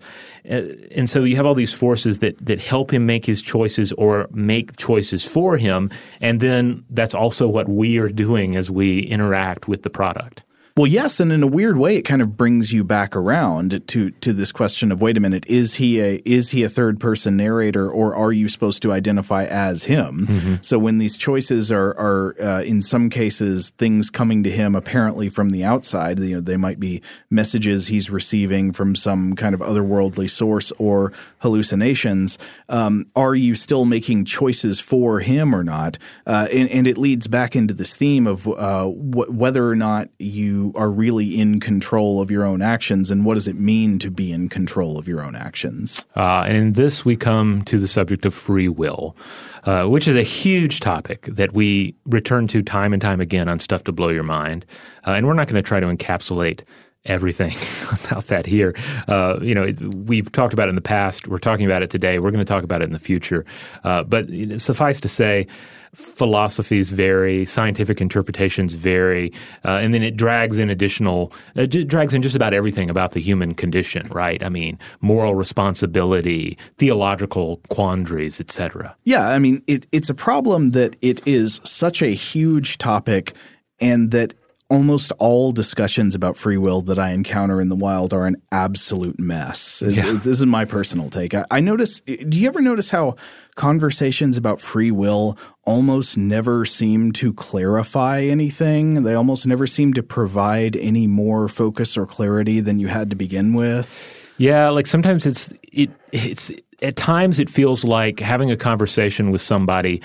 Uh, and so you have all these forces that that help him make his choices or make choices for him, and then that's also what we are doing as we interact with the product. Well, yes, and in a weird way, it kind of brings you back around to to this question of wait a minute, is he a is he a third person narrator, or are you supposed to identify as him? Mm-hmm. So when these choices are are uh, in some cases things coming to him apparently from the outside, you know, they might be messages he's receiving from some kind of otherworldly source or hallucinations. Um, are you still making choices for him or not? Uh, and, and, it leads back into this theme of uh, wh- whether or not you are really in control of your own actions, and what does it mean to be in control of your own actions? Uh, and in this, we come to the subject of free will, uh, which is a huge topic that we return to time and time again on Stuff to Blow Your Mind. Uh, and we're not going to try to encapsulate everything about that here. Uh, you know, we've talked about it in the past. We're talking about it today. We're going to talk about it in the future. Uh, but suffice to say, philosophies vary, scientific interpretations vary, uh, and then it drags in additional, it drags in just about everything about the human condition, right? I mean, moral responsibility, theological quandaries, etc. Yeah, I mean, it, it's a problem that it is such a huge topic, and that almost all discussions about free will that I encounter in the wild are an absolute mess. Yeah. This is my personal take. I, I notice. Do you ever notice how conversations about free will almost never seem to clarify anything? They almost never seem to provide any more focus or clarity than you had to begin with. Yeah, like sometimes it's it it's at times it feels like having a conversation with somebody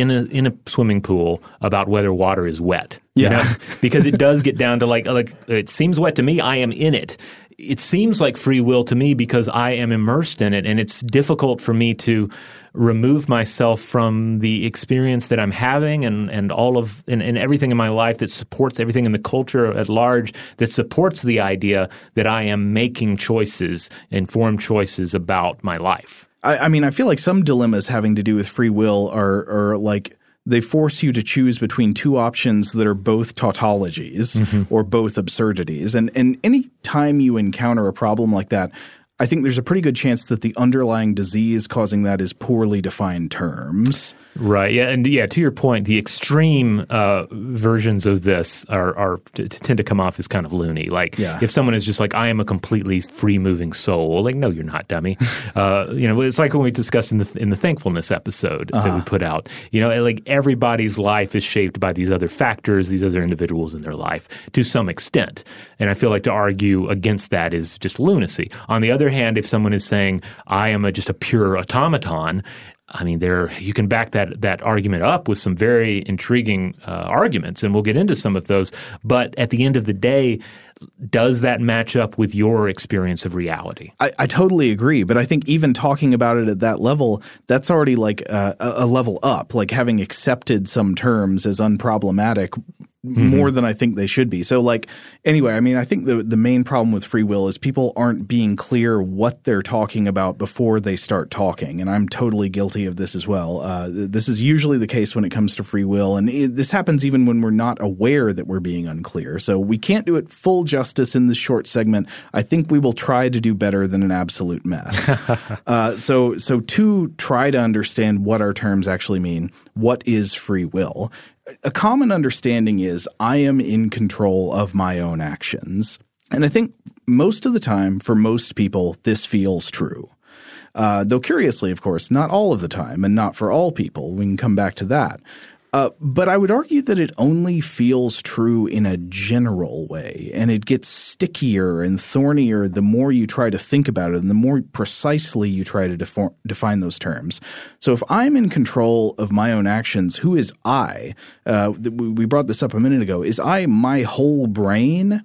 in a in a swimming pool about whether water is wet. Yeah, you know? because it does get down to like like it seems wet to me. I am in it. It seems like free will to me because I am immersed in it, and it's difficult for me to remove myself from the experience that I'm having and, and all of and, and everything in my life that supports everything in the culture at large that supports the idea that I am making choices, informed choices about my life. I, I mean, I feel like some dilemmas having to do with free will are are like they force you to choose between two options that are both tautologies mm-hmm. or both absurdities. And and any time you encounter a problem like that, I think there's a pretty good chance that the underlying disease causing that is poorly defined terms. Right. Yeah. And yeah, to your point, the extreme uh, versions of this are, are t- tend to come off as kind of loony. Like yeah. if someone is just like, I am a completely free moving soul. Like, no, you're not, dummy. uh, you know, it's like when we discussed in the in the thankfulness episode uh-huh. that we uh-huh. put out. You know, like everybody's life is shaped by these other factors, these other individuals in their life to some extent. And I feel like to argue against that is just lunacy. On the other hand, if someone is saying, I am a, just a pure automaton, I mean, there you can back that that argument up with some very intriguing uh, arguments, and we'll get into some of those. But at the end of the day, does that match up with your experience of reality? I, I totally agree, but I think even talking about it at that level, that's already like a, a level up. Like having accepted some terms as unproblematic mm-hmm. more than I think they should be. So like anyway, I mean I think the the main problem with free will is people aren't being clear what they're talking about before they start talking, and I'm totally guilty of this as well. Uh, this is usually the case when it comes to free will, and it, this happens even when we're not aware that we're being unclear. So we can't do it full justice in this short segment. I think we will try to do better than an absolute mess. uh, so so to try to understand what our terms actually mean, what is free will? A common understanding is I am in control of my own actions. And I think most of the time, for most people, this feels true. Uh, though curiously, of course, not all of the time and not for all people. We can come back to that. Uh, but I would argue that it only feels true in a general way, and it gets stickier and thornier the more you try to think about it and the more precisely you try to defor- define those terms. So if I'm in control of my own actions, who is I? Uh, we brought this up a minute ago. Is I my whole brain?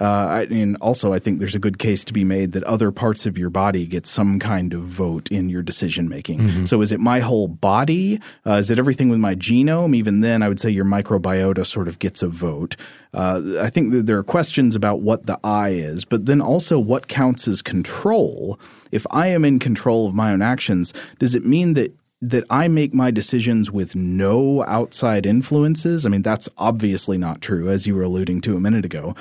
Uh, I, and also, I think there's a good case to be made that other parts of your body get some kind of vote in your decision making. Mm-hmm. So, is it my whole body? Uh, is it everything with my genome? Even then, I would say your microbiota sort of gets a vote. Uh, I think that there are questions about what the I is, but then also what counts as control. If I am in control of my own actions, does it mean that that I make my decisions with no outside influences? I mean, that's obviously not true, as you were alluding to a minute ago.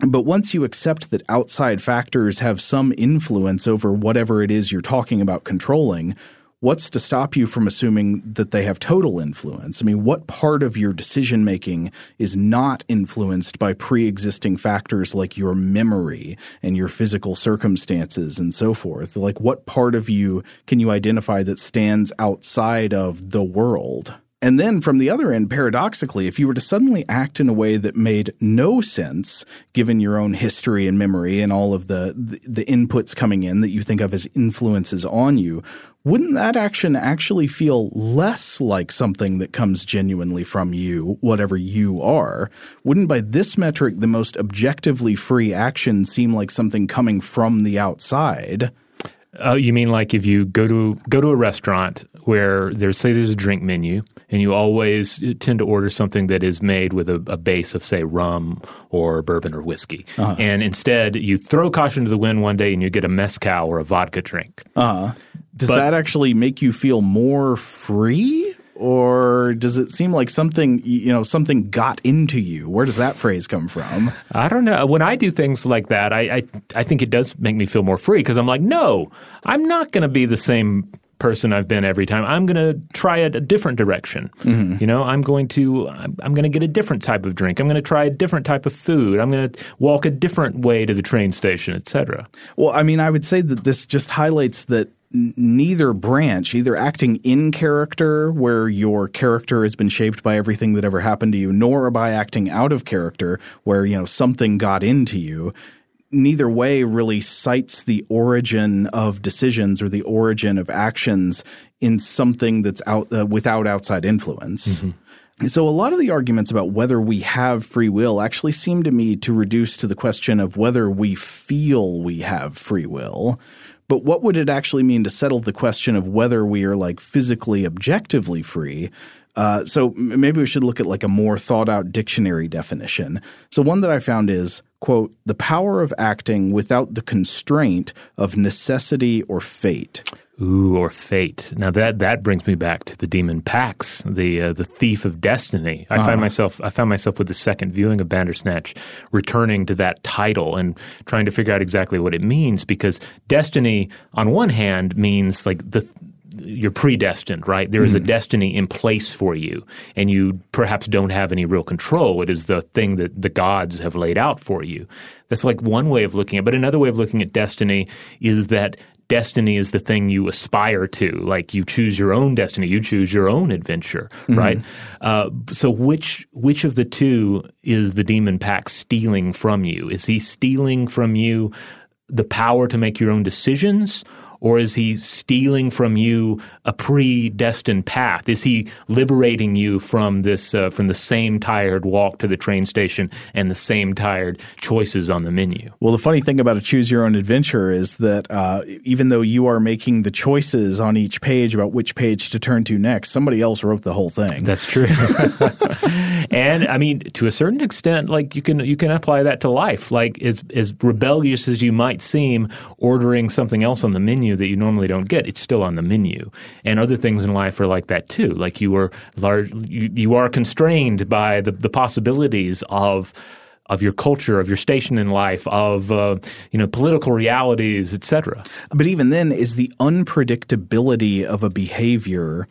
But once you accept that outside factors have some influence over whatever it is you're talking about controlling, what's to stop you from assuming that they have total influence? I mean, what part of your decision making is not influenced by pre existing factors like your memory and your physical circumstances and so forth? Like, what part of you can you identify that stands outside of the world? And then from the other end, paradoxically, if you were to suddenly act in a way that made no sense, given your own history and memory and all of the, the, the inputs coming in that you think of as influences on you, wouldn't that action actually feel less like something that comes genuinely from you, whatever you are? Wouldn't by this metric the most objectively free action seem like something coming from the outside? Uh, you mean like if you go to go to a restaurant where there's say there's a drink menu and you always tend to order something that is made with a, a base of say rum or bourbon or whiskey, uh-huh. and instead you throw caution to the wind one day and you get a mezcal or a vodka drink. Uh-huh. Does but, that actually make you feel more free? or does it seem like something you know something got into you? Where does that phrase come from? I don't know. When I do things like that, I I, I think it does make me feel more free because I'm like, no, I'm not going to be the same person I've been every time. I'm going to try a, a different direction. Mm-hmm. You know, I'm going to I'm, I'm going to get a different type of drink. I'm going to try a different type of food. I'm going to walk a different way to the train station, etc. Well, I mean, I would say that this just highlights that neither branch, either acting in character, where your character has been shaped by everything that ever happened to you, nor by acting out of character, where you know something got into you. Neither way really cites the origin of decisions or the origin of actions in something that's out uh, without outside influence. Mm-hmm. So, a lot of the arguments about whether we have free will actually seem to me to reduce to the question of whether we feel we have free will. But what would it actually mean to settle the question of whether we are like physically objectively free? Uh, so maybe we should look at like a more thought out dictionary definition. So one that I found is quote, the power of acting without the constraint of necessity or fate. Ooh, or fate. Now that that brings me back to the demon Pax, the uh, the thief of destiny. I uh-huh. find myself I found myself with the second viewing of Bandersnatch returning to that title and trying to figure out exactly what it means because destiny on one hand means like the you're predestined, right? There is mm. a destiny in place for you, and you perhaps don't have any real control. It is the thing that the gods have laid out for you. That's like one way of looking at it. But another way of looking at destiny is that destiny is the thing you aspire to. Like you choose your own destiny, you choose your own adventure, mm-hmm. right? Uh, so which which of the two is the demon pack stealing from you? Is he stealing from you the power to make your own decisions? Or is he stealing from you a predestined path? Is he liberating you from this uh, from the same tired walk to the train station and the same tired choices on the menu? Well, the funny thing about a choose your own adventure is that uh, even though you are making the choices on each page about which page to turn to next, somebody else wrote the whole thing. That's true. and I mean, to a certain extent, like you can you can apply that to life. Like as as rebellious as you might seem, ordering something else on the menu menu that you normally don't get, it's still on the menu. And other things in life are like that too. Like you are large, you, you are constrained by the, the possibilities of of your culture, of your station in life, of uh, you know political realities, etc. But even then, is the unpredictability of a behavior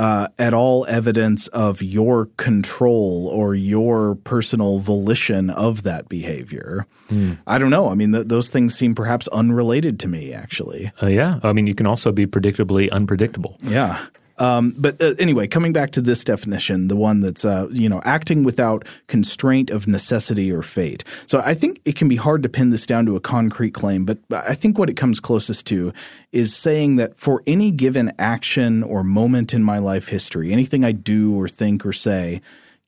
uh, at all evidence of your control or your personal volition of that behavior. Mm. I don't know. I mean, th- those things seem perhaps unrelated to me, actually. Uh, yeah. I mean, you can also be predictably unpredictable. Yeah. Um, but uh, anyway, coming back to this definition, the one that's uh, you know acting without constraint of necessity or fate. So I think it can be hard to pin this down to a concrete claim, but I think what it comes closest to is saying that for any given action or moment in my life history, anything I do or think or say,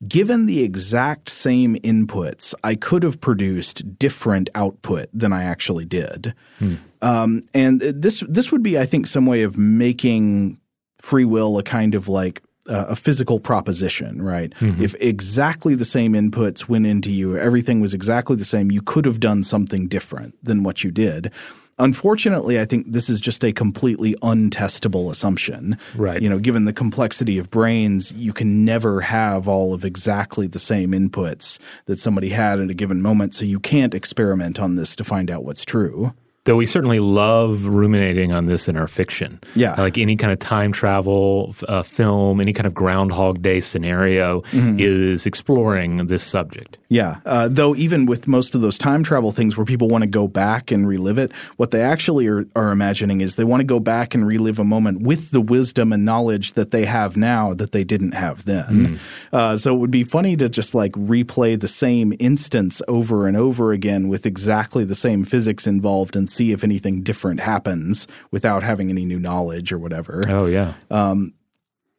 given the exact same inputs, I could have produced different output than I actually did. Hmm. Um, and this this would be, I think, some way of making free will a kind of like uh, a physical proposition, right? Mm-hmm. If exactly the same inputs went into you, everything was exactly the same, you could have done something different than what you did. Unfortunately, I think this is just a completely untestable assumption. Right. You know, given the complexity of brains, you can never have all of exactly the same inputs that somebody had at a given moment, so you can't experiment on this to find out what's true. Though we certainly love ruminating on this in our fiction. Yeah. Like any kind of time travel uh, film, any kind of Groundhog Day scenario mm-hmm. is exploring this subject. Yeah. Uh, though, even with most of those time travel things where people want to go back and relive it, what they actually are, are imagining is they want to go back and relive a moment with the wisdom and knowledge that they have now that they didn't have then. Mm. Uh, so it would be funny to just like replay the same instance over and over again with exactly the same physics involved and see if anything different happens without having any new knowledge or whatever. Oh yeah. Um,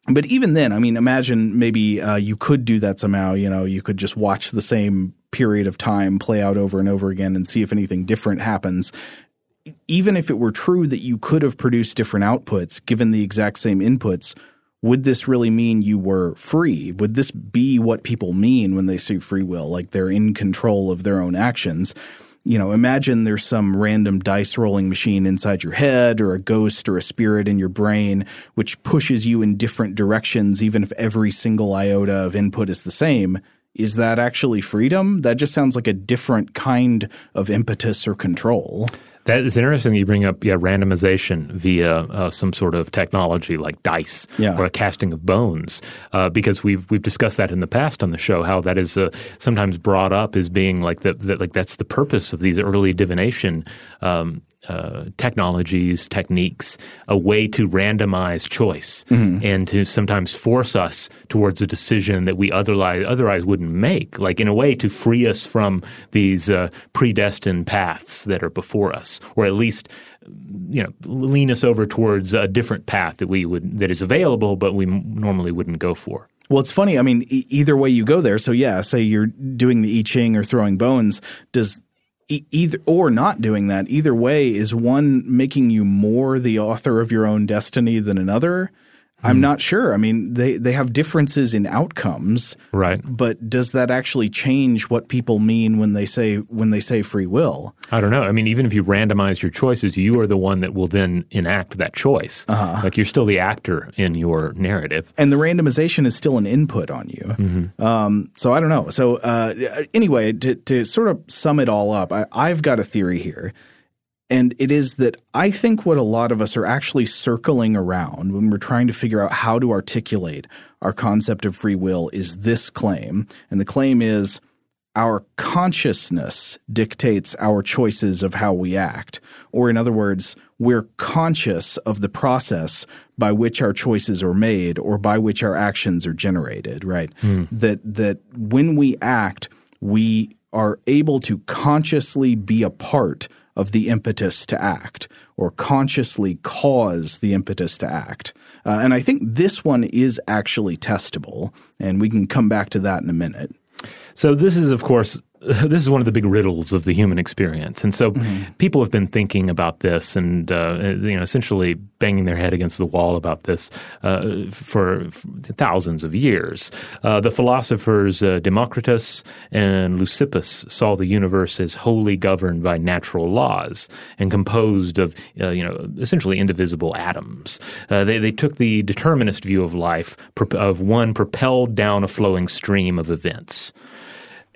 but even then, I mean, imagine maybe uh, you could do that somehow. You know, you could just watch the same period of time play out over and over again and see if anything different happens. Even if it were true that you could have produced different outputs given the exact same inputs, would this really mean you were free? Would this be what people mean when they say free will, like they're in control of their own actions? You know, imagine there's some random dice rolling machine inside your head or a ghost or a spirit in your brain which pushes you in different directions, even if every single iota of input is the same. Is that actually freedom? That just sounds like a different kind of impetus or control. That is interesting. That you bring up yeah randomization via uh, some sort of technology like dice yeah. or a casting of bones, uh, because we've we've discussed that in the past on the show. How that is uh, sometimes brought up as being like the, the, like that's the purpose of these early divination um, uh, technologies, techniques, a way to randomize choice mm-hmm. and to sometimes force us towards a decision that we otherwise otherwise wouldn't make. Like in a way to free us from these uh, predestined paths that are before us, or at least you know lean us over towards a different path that we would that is available, but we normally wouldn't go for. Well, it's funny. I mean, e- either way you go there. So yeah, say you're doing the I Ching or throwing bones. Does either or not doing that. Either way is one making you more the author of your own destiny than another I'm not sure. I mean, they, they have differences in outcomes, Right. But does that actually change what people mean when they say when they say free will? I don't know. I mean, even if you randomize your choices, you are the one that will then enact that choice. Uh-huh. Like you're still the actor in your narrative. and the randomization is still an input on you. Mm-hmm. Um, so I don't know. So uh, anyway, to, to sort of sum it all up, I, I've got a theory here, and it is that I think what a lot of us are actually circling around when we're trying to figure out how to articulate our concept of free will is this claim, and the claim is our consciousness dictates our choices of how we act. Or, in other words, we're conscious of the process by which our choices are made or by which our actions are generated, right? Hmm. That, that when we act, we are able to consciously be a part of the impetus to act or consciously cause the impetus to act. Uh, and I think this one is actually testable, and we can come back to that in a minute. So this is, of course, this is one of the big riddles of the human experience, and so people have been thinking about this and uh, you know essentially banging their head against the wall about this uh, for, for thousands of years. Uh, the philosophers uh, Democritus and Leucippus saw the universe as wholly governed by natural laws and composed of uh, you know essentially indivisible atoms. Uh, they they took the determinist view of life of one propelled down a flowing stream of events.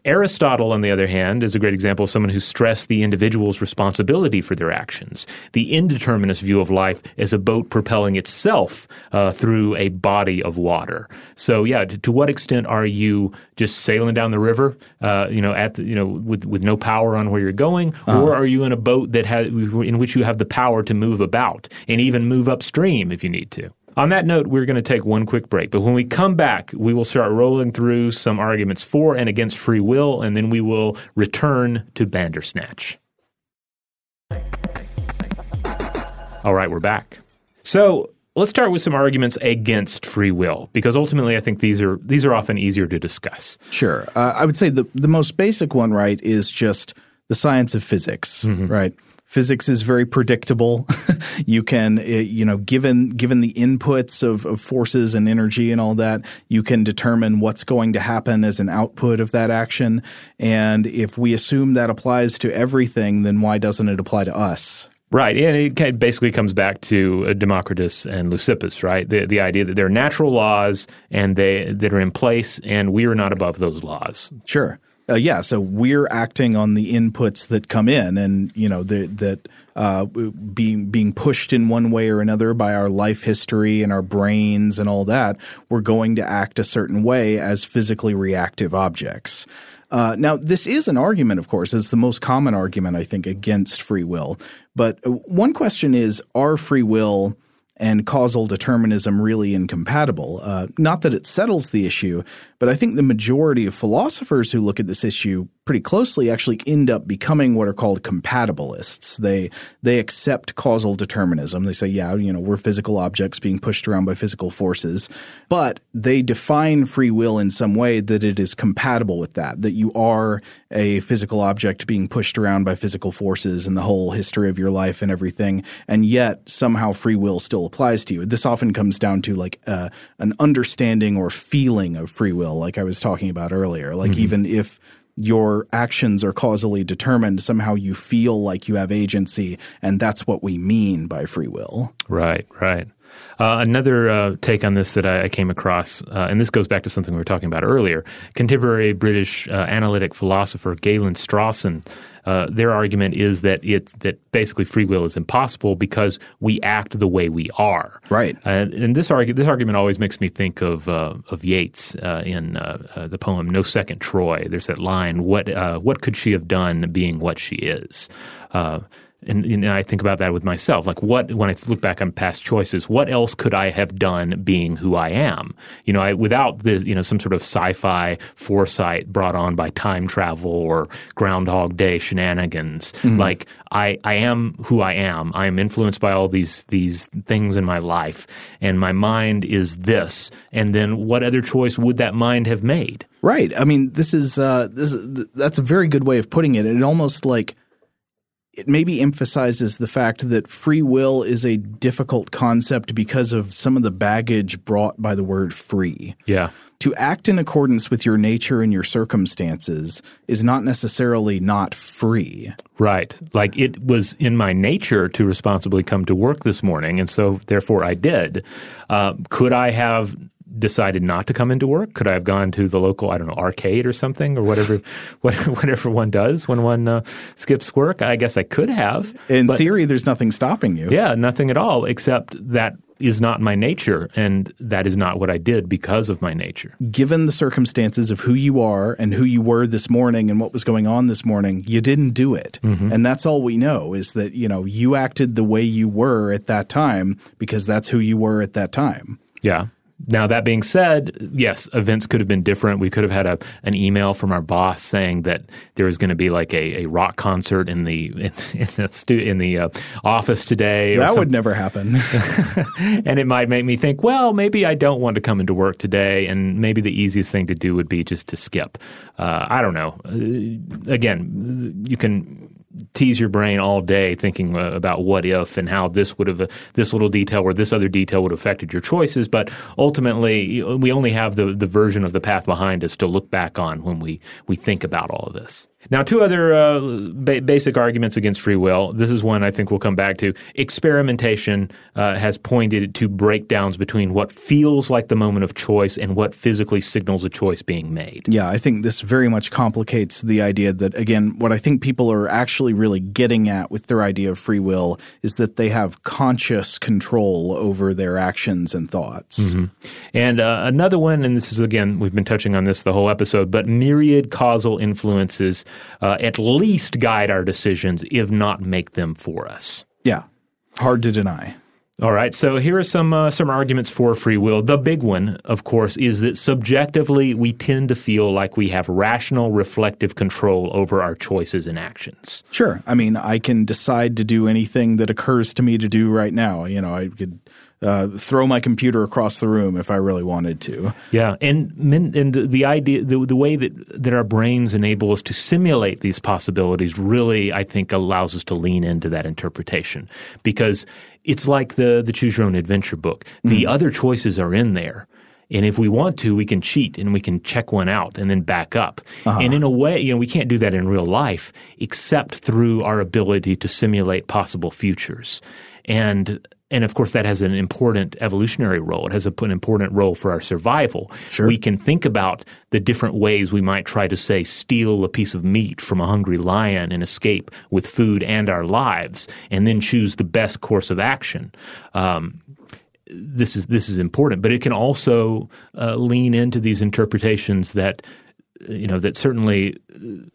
Aristotle, on the other hand, is a great example of someone who stressed the individual's responsibility for their actions. The indeterminist view of life is a boat propelling itself uh, through a body of water. So, yeah, to, to, what extent are you just sailing down the river, uh, you know, at the, you know, with with no power on where you're going, uh-huh. or are you in a boat that has in which you have the power to move about and even move upstream if you need to? On that note, we're going to take one quick break. But when we come back, we will start rolling through some arguments for and against free will, and then we will return to Bandersnatch. All right, we're back. So let's start with some arguments against free will, because ultimately, I think these are these are often easier to discuss. Sure, uh, I would say the the most basic one, right, is just the science of physics, mm-hmm. right? Physics is very predictable. you can, uh, you know, given given the inputs of, of forces and energy and all that, you can determine what's going to happen as an output of that action. And if we assume that applies to everything, then why doesn't it apply to us? Right, and it basically comes back to uh, Democritus and Leucippus, right? The the idea that there are natural laws and they that are in place, and we are not above those laws. Sure. Uh, yeah, so we're acting on the inputs that come in, and you know the, that uh, being being pushed in one way or another by our life history and our brains and all that, we're going to act a certain way as physically reactive objects. Uh, now, this is an argument, of course, it's the most common argument I think against free will. But one question is: Are free will and causal determinism really incompatible? Uh, not that it settles the issue, but I think the majority of philosophers who look at this issue pretty closely actually end up becoming what are called compatibilists. They they accept causal determinism. They say, yeah, you know, we're physical objects being pushed around by physical forces, but they define free will in some way that it is compatible with that. That you are a physical object being pushed around by physical forces and the whole history of your life and everything, and yet somehow free will still applies to you. This often comes down to like uh, an understanding or feeling of free will, like I was talking about earlier. Like mm-hmm. even if your actions are causally determined, somehow you feel like you have agency, and that's what we mean by free will. Right, right. Uh, another uh, take on this that I, I came across, uh, and this goes back to something we were talking about earlier. Contemporary British uh, analytic philosopher Galen Strawson uh, their argument is that it that basically free will is impossible because we act the way we are. Right. Uh, and this argu- this argument always makes me think of uh, of Yeats uh, in uh, the poem "No Second Troy." There's that line: "What what could she have done, being what she is." And, and, I think about that with myself. Like, what, when I look back on past choices, what else could I have done being who I am? You know, I, without the, you know, some sort of sci fi foresight brought on by time travel or Groundhog Day shenanigans. Mm-hmm. Like, I, I am who I am. I am influenced by all these, these things in my life, and my mind is this. And then what other choice would that mind have made? Right. I mean, this is, uh, this is, that's a very good way of putting it. It almost like, it maybe emphasizes the fact that free will is a difficult concept because of some of the baggage brought by the word free. Yeah. To act in accordance with your nature and your circumstances is not necessarily not free. Right. Like it was in my nature to responsibly come to work this morning, and so therefore I did. Uh, could I have decided not to come into work? Could I have gone to the local, I don't know, arcade or something or whatever, whatever one does when one uh, skips work? I guess I could have. In but, theory, there's nothing stopping you. Yeah, nothing at all, except that is not my nature, and that is not what I did because of my nature. Given the circumstances of who you are and who you were this morning and what was going on this morning, you didn't do it. Mm-hmm. And that's all we know is that, you know, you acted the way you were at that time because that's who you were at that time. Yeah. Now, that being said, yes, events could have been different. We could have had a, an email from our boss saying that there was going to be like a, a rock concert in the in, in the, stu- in the uh, office today. That would never happen. and it might make me think, well, maybe I don't want to come into work today, and maybe the easiest thing to do would be just to skip. Uh, I don't know. Uh, again, you can tease your brain all day thinking uh, about what if and how this would have this little detail or this other detail would have affected your choices. But ultimately, we only have the the version of the path behind us to look back on when we we think about all of this. Now, two other uh, ba- basic arguments against free will. This is one I think we'll come back to. Experimentation uh, has pointed to breakdowns between what feels like the moment of choice and what physically signals a choice being made. Yeah, I think this very much complicates the idea that, again, what I think people are actually really getting at with their idea of free will is that they have conscious control over their actions and thoughts. Mm-hmm. And uh, another one, and this is, again, we've been touching on this the whole episode, but myriad causal influences uh, at least guide our decisions, if not make them for us. Yeah, hard to deny. All right, so here are some uh, some arguments for free will. The big one, of course, is that subjectively we tend to feel like we have rational, reflective control over our choices and actions. Sure, I mean, I can decide to do anything that occurs to me to do right now. You know, I could uh, throw my computer across the room if I really wanted to. Yeah, and and the idea, the, the way that that our brains enable us to simulate these possibilities, really, I think, allows us to lean into that interpretation because it's like the the choose your own adventure book. The mm-hmm. other choices are in there. And if we want to, we can cheat and we can check one out and then back up. Uh-huh. And in a way, you know, we can't do that in real life except through our ability to simulate possible futures. And and of course, that has an important evolutionary role. It has a, an important role for our survival. Sure. We can think about the different ways we might try to, say, steal a piece of meat from a hungry lion and escape with food and our lives, and then choose the best course of action. Um, this is this is important, but it can also uh, lean into these interpretations that you know that certainly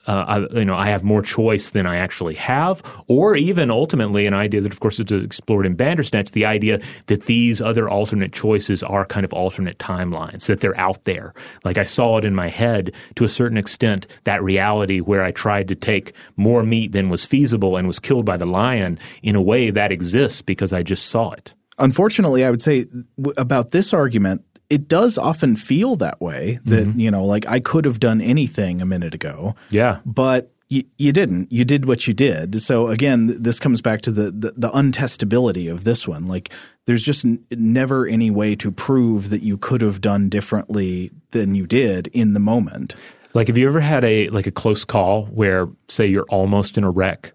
uh, I, you know I have more choice than I actually have, or even ultimately an idea that of course is explored in Bandersnatch, the idea that these other alternate choices are kind of alternate timelines that they're out there. Like I saw it in my head to a certain extent that reality where I tried to take more meat than was feasible and was killed by the lion in a way that exists because I just saw it. Unfortunately, I would say about this argument it does often feel that way that mm-hmm. you know like I could have done anything a minute ago. Yeah. But you, you didn't. You did what you did. So again, this comes back to the, the, the untestability of this one. Like there's just n- never any way to prove that you could have done differently than you did in the moment. Like have you ever had a like a close call where say you're almost in a wreck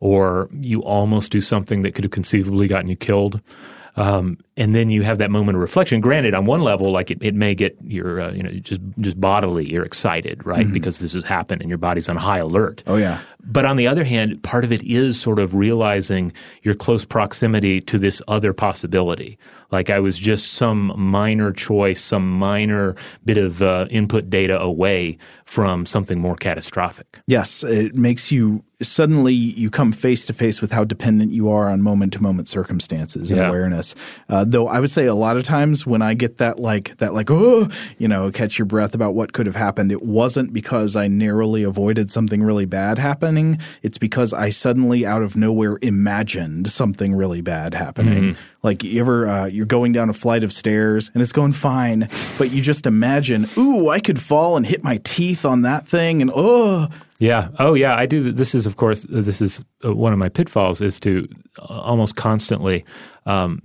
or you almost do something that could have conceivably gotten you killed um, and then you have that moment of reflection. Granted, on one level, like it, it may get your, uh, you know, just just bodily, you're excited, right? Mm-hmm. Because this has happened and your body's on high alert. Oh yeah. But on the other hand, part of it is sort of realizing your close proximity to this other possibility. Like I was just some minor choice, some minor bit of uh, input data away from something more catastrophic. Yes, it makes you suddenly you come face to face with how dependent you are on moment to moment circumstances and yeah. awareness. Uh, though I would say a lot of times when I get that like that like oh you know catch your breath about what could have happened, it wasn't because I narrowly avoided something really bad happening. It's because I suddenly out of nowhere imagined something really bad happening. Mm-hmm. Like you ever uh, you're going down a flight of stairs and it's going fine, but you just imagine, ooh, I could fall and hit my teeth on that thing, and oh. Yeah. Oh, yeah. I do. This is, of course, this is uh, one of my pitfalls is to uh, almost constantly um,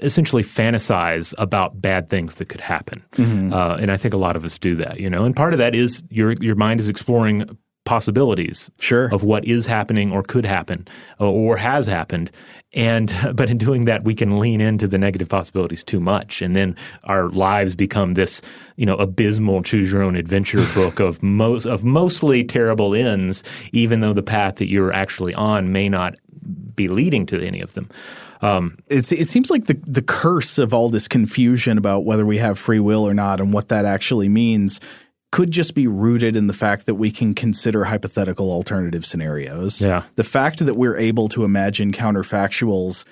essentially fantasize about bad things that could happen. Mm-hmm. Uh, and I think a lot of us do that, you know. And part of that is your your mind is exploring possibilities sure. of what is happening or could happen or has happened. And but in doing that, we can lean into the negative possibilities too much, and then our lives become this, you know, abysmal choose your own adventure book of most of mostly terrible ends, even though the path that you're actually on may not be leading to any of them. Um, it seems like the the curse of all this confusion about whether we have free will or not and what that actually means could just be rooted in the fact that we can consider hypothetical alternative scenarios. Yeah. The fact that we're able to imagine counterfactuals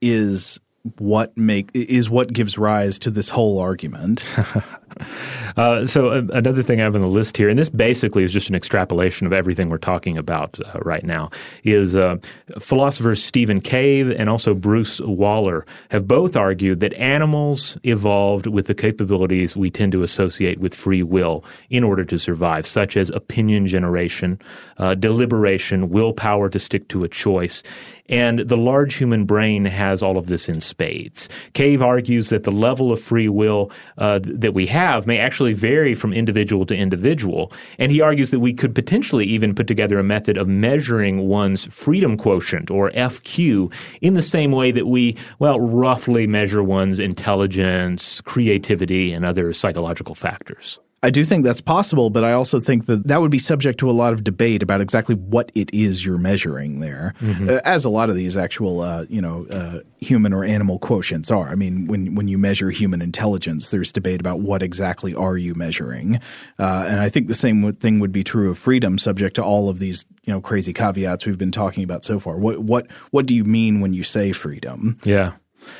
is what make is what gives rise to this whole argument. uh, so uh, another thing I have on the list here, and this basically is just an extrapolation of everything we're talking about uh, right now, is uh, philosophers Stephen Cave and also Bruce Waller have both argued that animals evolved with the capabilities we tend to associate with free will in order to survive, such as opinion generation, uh, deliberation, willpower to stick to a choice, and the large human brain has all of this in spades. Cave argues that the level of free will uh, that we have may actually vary from individual to individual. And he argues that we could potentially even put together a method of measuring one's freedom quotient or FQ in the same way that we, well, roughly measure one's intelligence, creativity, and other psychological factors. I do think that's possible, but I also think that that would be subject to a lot of debate about exactly what it is you're measuring there, mm-hmm. uh, as a lot of these actual, uh, you know, uh, human or animal quotients are. I mean, when when you measure human intelligence, there's debate about what exactly are you measuring, uh, and I think the same thing would be true of freedom, subject to all of these, you know, crazy caveats we've been talking about so far. What what what do you mean when you say freedom? Yeah.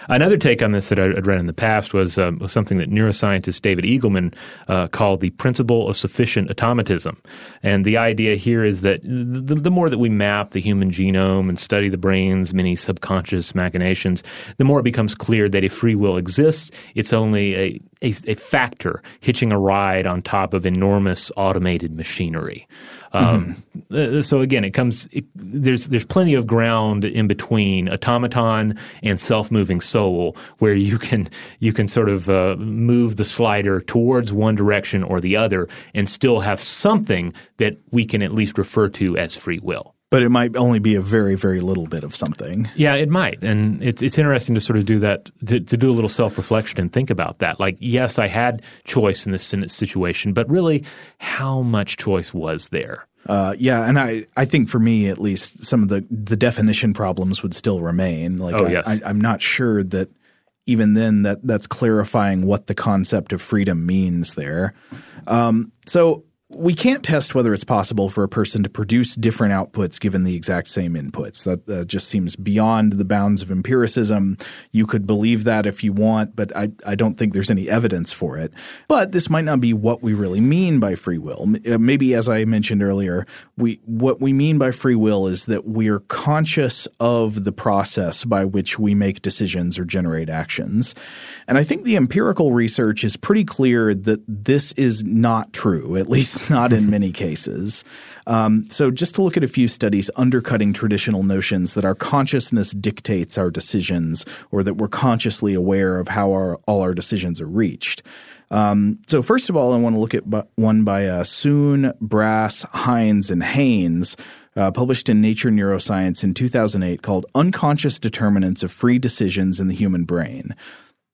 Another take on this that I'd read in the past was, um, something that neuroscientist David Eagleman uh, called the principle of sufficient automatism. And the idea here is that the, the, more that we map the human genome and study the brain's many subconscious machinations, the more it becomes clear that if free will exists, it's only a, a, a factor hitching a ride on top of enormous automated machinery. Um, mm-hmm. So again, it comes. It, there's there's plenty of ground in between automaton and self moving soul where you can you can sort of uh, move the slider towards one direction or the other and still have something that we can at least refer to as free will but it might only be a very, very little bit of something. Yeah, it might, and it's it's interesting to sort of do that to, to do a little self reflection and think about that. Like, yes, I had choice in this situation, but really, how much choice was there? Uh, yeah, and I, I think for me at least, some of the the definition problems would still remain. Like, oh, I, yes. I, I'm not sure that even then that that's clarifying what the concept of freedom means there. Um, so we can't test whether it's possible for a person to produce different outputs given the exact same inputs. That uh, just seems beyond the bounds of empiricism. You could believe that if you want, but I, I don't think there's any evidence for it. But this might not be what we really mean by free will. Uh, maybe, as I mentioned earlier, we what we mean by free will is that we're conscious of the process by which we make decisions or generate actions. And I think the empirical research is pretty clear that this is not true, at least not in many cases. Um, so, just to look at a few studies undercutting traditional notions that our consciousness dictates our decisions or that we're consciously aware of how our, all our decisions are reached. Um, so, first of all, I want to look at one by uh, Soon, Brass, Heinze, and Haynes. Uh, published in Nature Neuroscience in 2008 called Unconscious Determinants of Free Decisions in the Human Brain.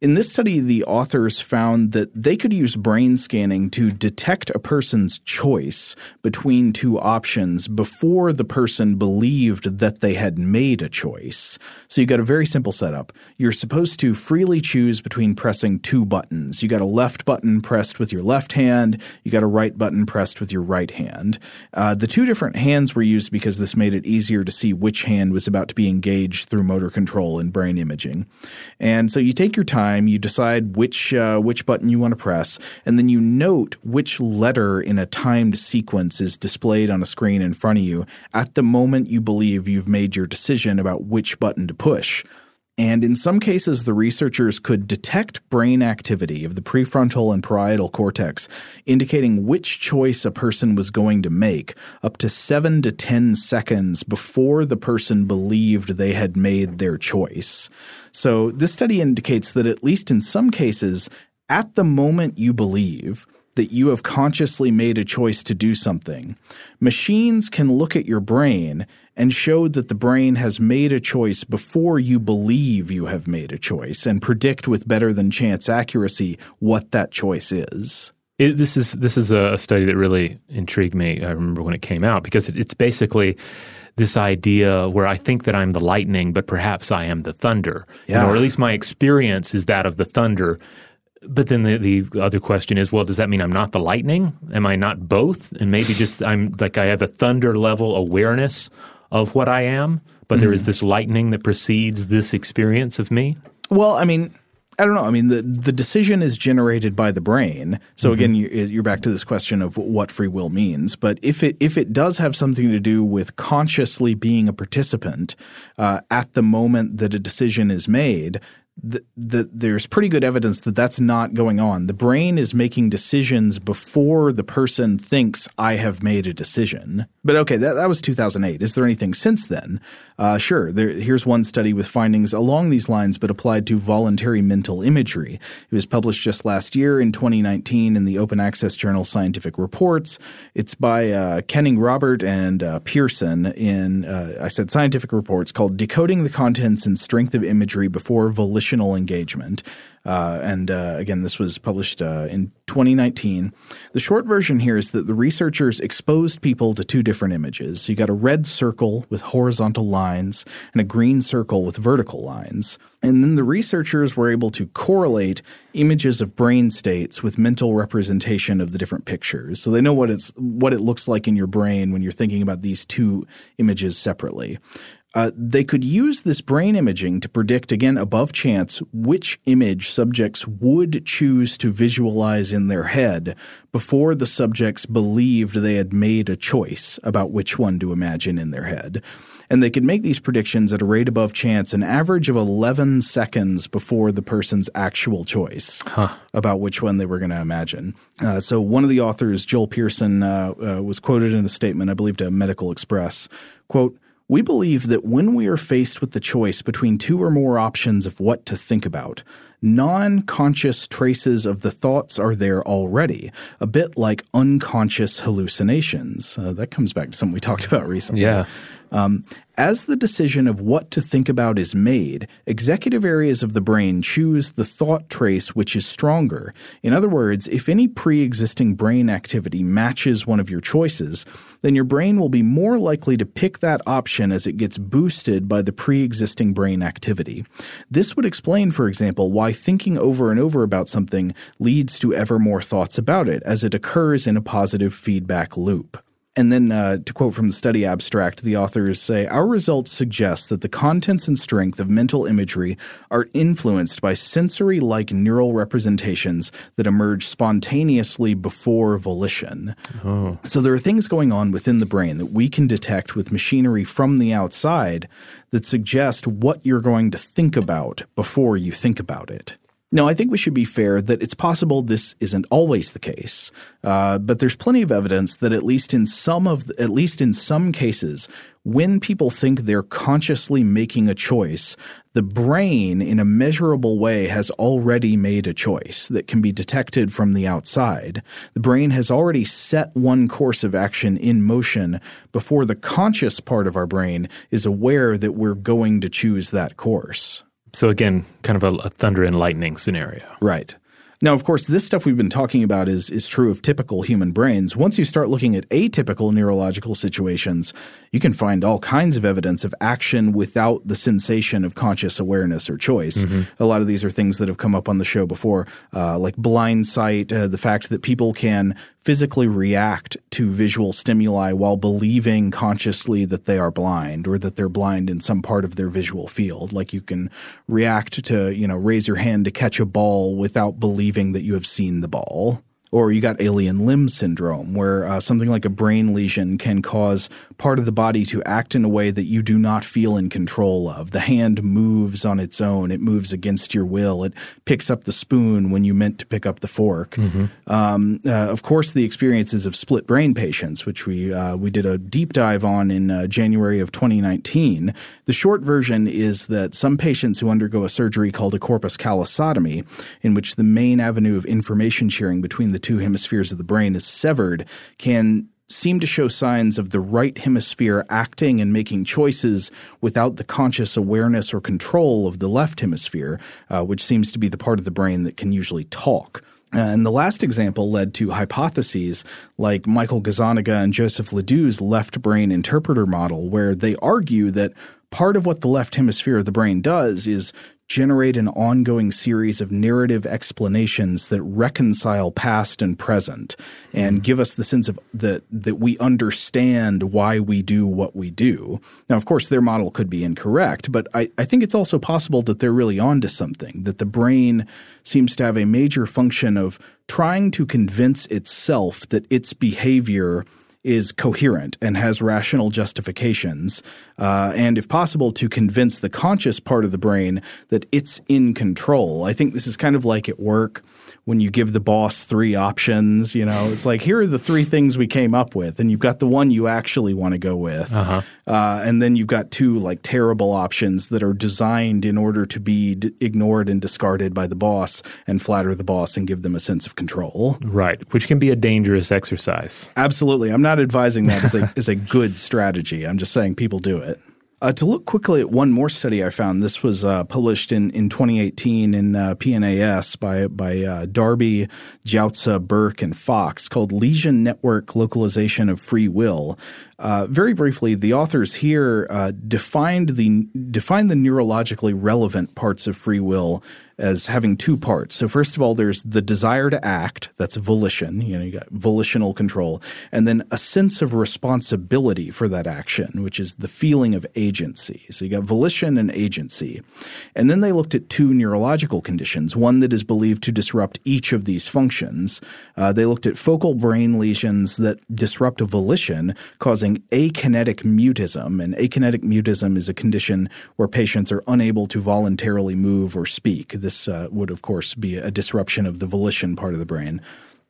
In this study, the authors found that they could use brain scanning to detect a person's choice between two options before the person believed that they had made a choice. So you got a very simple setup. You're supposed to freely choose between pressing two buttons. You got a left button pressed with your left hand, you got a right button pressed with your right hand. Uh, the two different hands were used because this made it easier to see which hand was about to be engaged through motor control and brain imaging. And so you take your time time, you decide which uh, which button you want to press, and then you note which letter in a timed sequence is displayed on a screen in front of you at the moment you believe you've made your decision about which button to push. And in some cases, the researchers could detect brain activity of the prefrontal and parietal cortex, indicating which choice a person was going to make up to seven to 10 seconds before the person believed they had made their choice. So this study indicates that at least in some cases, at the moment you believe, that you have consciously made a choice to do something, machines can look at your brain and show that the brain has made a choice before you believe you have made a choice and predict with better than chance accuracy what that choice is. It, this is this is a study that really intrigued me. I remember when it came out because it, it's basically this idea where I think that I'm the lightning, but perhaps I am the thunder, yeah. or at least my experience is that of the thunder. But then the, the other question is, well, does that mean I'm not the lightning? Am I not both? And maybe just I'm like I have a thunder level awareness of what I am, but mm-hmm. there is mm-hmm. this lightning that precedes this experience of me? Well, I mean, I don't know. I mean, the the decision is generated by the brain. So mm-hmm. again, you're back to this question of what free will means. But if it if it does have something to do with consciously being a participant uh, at the moment that a decision is made, the, the, there's pretty good evidence that that's not going on. The brain is making decisions before the person thinks I have made a decision. But okay, that, that was 2008. Is there anything since then? Uh, sure. There, here's one study with findings along these lines, but applied to voluntary mental imagery. It was published just last year in 2019 in the open access journal Scientific Reports. It's by uh, Koenig-Robert and uh, Pearson in, uh, I said Scientific Reports, called Decoding the Contents and Strength of Imagery Before Volitional Engagement. Uh, and uh, again, this was published uh, in 2019. The short version here is that the researchers exposed people to two different images. So you got a red circle with horizontal lines and a green circle with vertical lines. And then the researchers were able to correlate images of brain states with mental representation of the different pictures. So they know what it's what it looks like in your brain when you're thinking about these two images separately. Uh, they could use this brain imaging to predict, again, above chance, which image subjects would choose to visualize in their head before the subjects believed they had made a choice about which one to imagine in their head. And they could make these predictions at a rate above chance, an average of 11 seconds before the person's actual choice huh. about which one they were going to imagine. Uh, so one of the authors, Joel Pearson, uh, uh, was quoted in a statement, I believe, to Medical Xpress, quote, we believe that when we are faced with the choice between two or more options of what to think about, non conscious traces of the thoughts are there already, a bit like unconscious hallucinations. Uh, that comes back to something we talked about recently. Yeah. Um, as the decision of what to think about is made, executive areas of the brain choose the thought trace which is stronger. In other words, if any pre existing brain activity matches one of your choices, then your brain will be more likely to pick that option as it gets boosted by the pre existing brain activity. This would explain, for example, why thinking over and over about something leads to ever more thoughts about it, as it occurs in a positive feedback loop. And then, uh, to quote from the study abstract, the authors say Our results suggest that the contents and strength of mental imagery are influenced by sensory like neural representations that emerge spontaneously before volition. Oh. So, there are things going on within the brain that we can detect with machinery from the outside that suggest what you're going to think about before you think about it. Now, I think we should be fair that it's possible this isn't always the case, uh, but there's plenty of evidence that at least in some of, the, at least in some cases, when people think they're consciously making a choice, the brain, in a measurable way, has already made a choice that can be detected from the outside. The brain has already set one course of action in motion before the conscious part of our brain is aware that we're going to choose that course. So again, kind of a, a thunder and lightning scenario. Right. Now, of course, this stuff we've been talking about is, is true of typical human brains. Once you start looking at atypical neurological situations, you can find all kinds of evidence of action without the sensation of conscious awareness or choice. Mm-hmm. A lot of these are things that have come up on the show before, uh, like blind sight, uh, the fact that people can physically react to visual stimuli while believing consciously that they are blind or that they're blind in some part of their visual field. Like you can react to, you know, raise your hand to catch a ball without believing that you have seen the ball or you got alien limb syndrome, where uh, something like a brain lesion can cause part of the body to act in a way that you do not feel in control of. The hand moves on its own; it moves against your will. It picks up the spoon when you meant to pick up the fork. Mm-hmm. Um, uh, of course, the experiences of split brain patients, which we uh, we did a deep dive on in uh, January of 2019. The short version is that some patients who undergo a surgery called a corpus callosotomy, in which the main avenue of information sharing between the two hemispheres of the brain is severed can seem to show signs of the right hemisphere acting and making choices without the conscious awareness or control of the left hemisphere, uh, which seems to be the part of the brain that can usually talk. And the last example led to hypotheses like Michael Gazzaniga and Joseph LeDoux's left brain interpreter model, where they argue that part of what the left hemisphere of the brain does is generate an ongoing series of narrative explanations that reconcile past and present and mm-hmm. give us the sense of that that we understand why we do what we do. Now, of course, their model could be incorrect, but I, I think it's also possible that they're really onto something, that the brain seems to have a major function of trying to convince itself that its behavior – is coherent and has rational justifications, uh, and if possible, to convince the conscious part of the brain that it's in control. I think this is kind of like at work when you give the boss three options, you know, it's like here are the three things we came up with, and you've got the one you actually want to go with, uh-huh. uh, and then you've got two like terrible options that are designed in order to be d- ignored and discarded by the boss and flatter the boss and give them a sense of control. Right, which can be a dangerous exercise. Absolutely, I'm not advising that as a as a good strategy. I'm just saying people do it. Uh, to look quickly at one more study I found, this was uh, published in, in 2018 in uh, PNAS by by uh, Darby, Joutsa, Burke, and Fox, called Lesion Network Localization of Free Will. Uh, very briefly, the authors here uh, defined the defined the neurologically relevant parts of free will as having two parts. So first of all, there's the desire to act, that's volition, you know, you got volitional control, and then a sense of responsibility for that action, which is the feeling of agency. So you got volition and agency. And then they looked at two neurological conditions, one that is believed to disrupt each of these functions. Uh, they looked at focal brain lesions that disrupt volition, causing akinetic mutism. And akinetic mutism is a condition where patients are unable to voluntarily move or speak this uh, would, of course, be a disruption of the volition part of the brain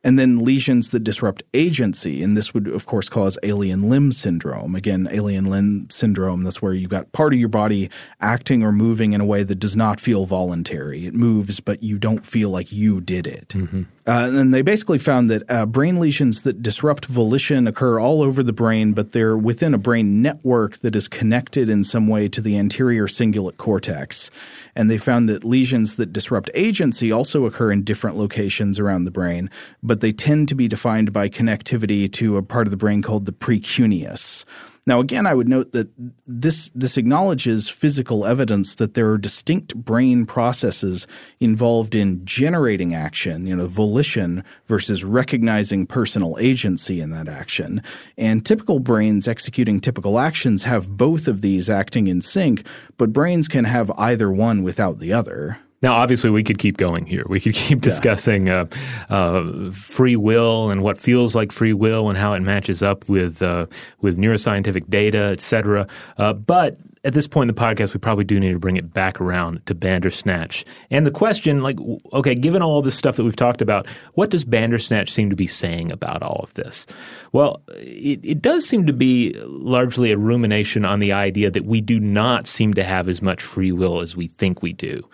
and then lesions that disrupt agency. And this would, of course, cause alien limb syndrome. Again, alien limb syndrome, that's where you've got part of your body acting or moving in a way that does not feel voluntary. It moves, but you don't feel like you did it. Mm-hmm. Uh, and they basically found that uh, brain lesions that disrupt volition occur all over the brain, but they're within a brain network that is connected in some way to the anterior cingulate cortex. And they found that lesions that disrupt agency also occur in different locations around the brain, but they tend to be defined by connectivity to a part of the brain called the precuneus. Now, again, I would note that this this acknowledges physical evidence that there are distinct brain processes involved in generating action, you know, volition versus recognizing personal agency in that action. And typical brains executing typical actions have both of these acting in sync, but brains can have either one without the other. Now, obviously, we could keep going here. We could keep discussing uh, uh, free will and what feels like free will and how it matches up with uh, with neuroscientific data, et cetera. Uh, but at this point in the podcast, we probably do need to bring it back around to Bandersnatch. And the question, like, okay, given all this stuff that we've talked about, what does Bandersnatch seem to be saying about all of this? Well, it, it does seem to be largely a rumination on the idea that we do not seem to have as much free will as we think we do.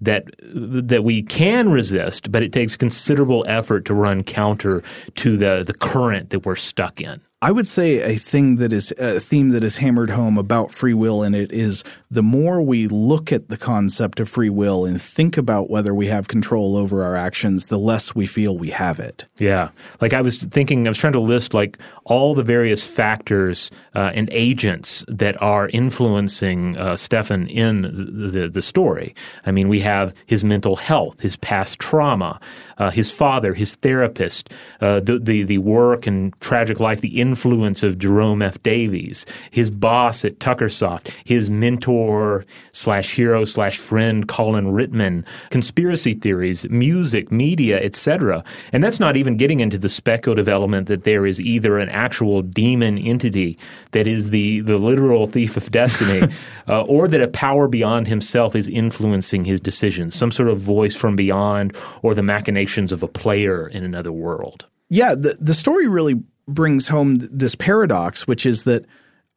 That that we can resist, but it takes considerable effort to run counter to the the current that we're stuck in. I would say a thing that is a theme that is hammered home about free will in it is the more we look at the concept of free will and think about whether we have control over our actions, the less we feel we have it. Yeah. Like I was thinking, I was trying to list like all the various factors uh, and agents that are influencing uh, Stefan in the, the, the, story. I mean, we have his mental health, his past trauma, uh, his father, his therapist, uh, the, the, the work and tragic life, the influence of Jerome F. Davies, his boss at Tuckersoft, his mentor slash hero slash friend Colin Ritman, conspiracy theories, music, media, etc. And that's not even getting into the speculative element that there is either an actual demon entity that is the, the literal thief of destiny, uh, or that a power beyond himself is influencing his decisions, some sort of voice from beyond, or the machinations of a player in another world. Yeah, the, the story really brings home this paradox, which is that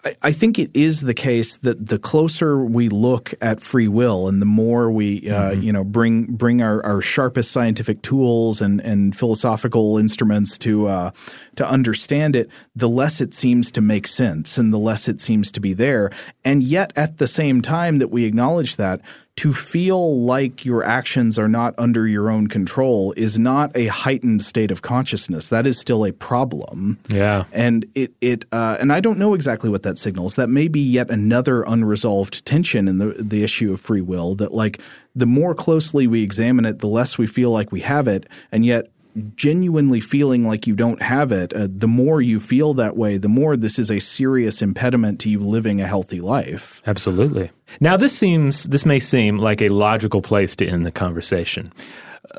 I, I think it is the case that the closer we look at free will and the more we, uh, mm-hmm. you know, bring bring our, our sharpest scientific tools and, and philosophical instruments to uh, to understand it, the less it seems to make sense and the less it seems to be there. And yet, at the same time that we acknowledge that, to feel like your actions are not under your own control is not a heightened state of consciousness. That is still a problem. Yeah, and it it uh, and I don't know exactly what that signals. That may be yet another unresolved tension in the the issue of free will. That like the more closely we examine it, the less we feel like we have it, and yet genuinely feeling like you don't have it, uh, the more you feel that way, the more this is a serious impediment to you living a healthy life. Absolutely. Now, this seems this may seem like a logical place to end the conversation.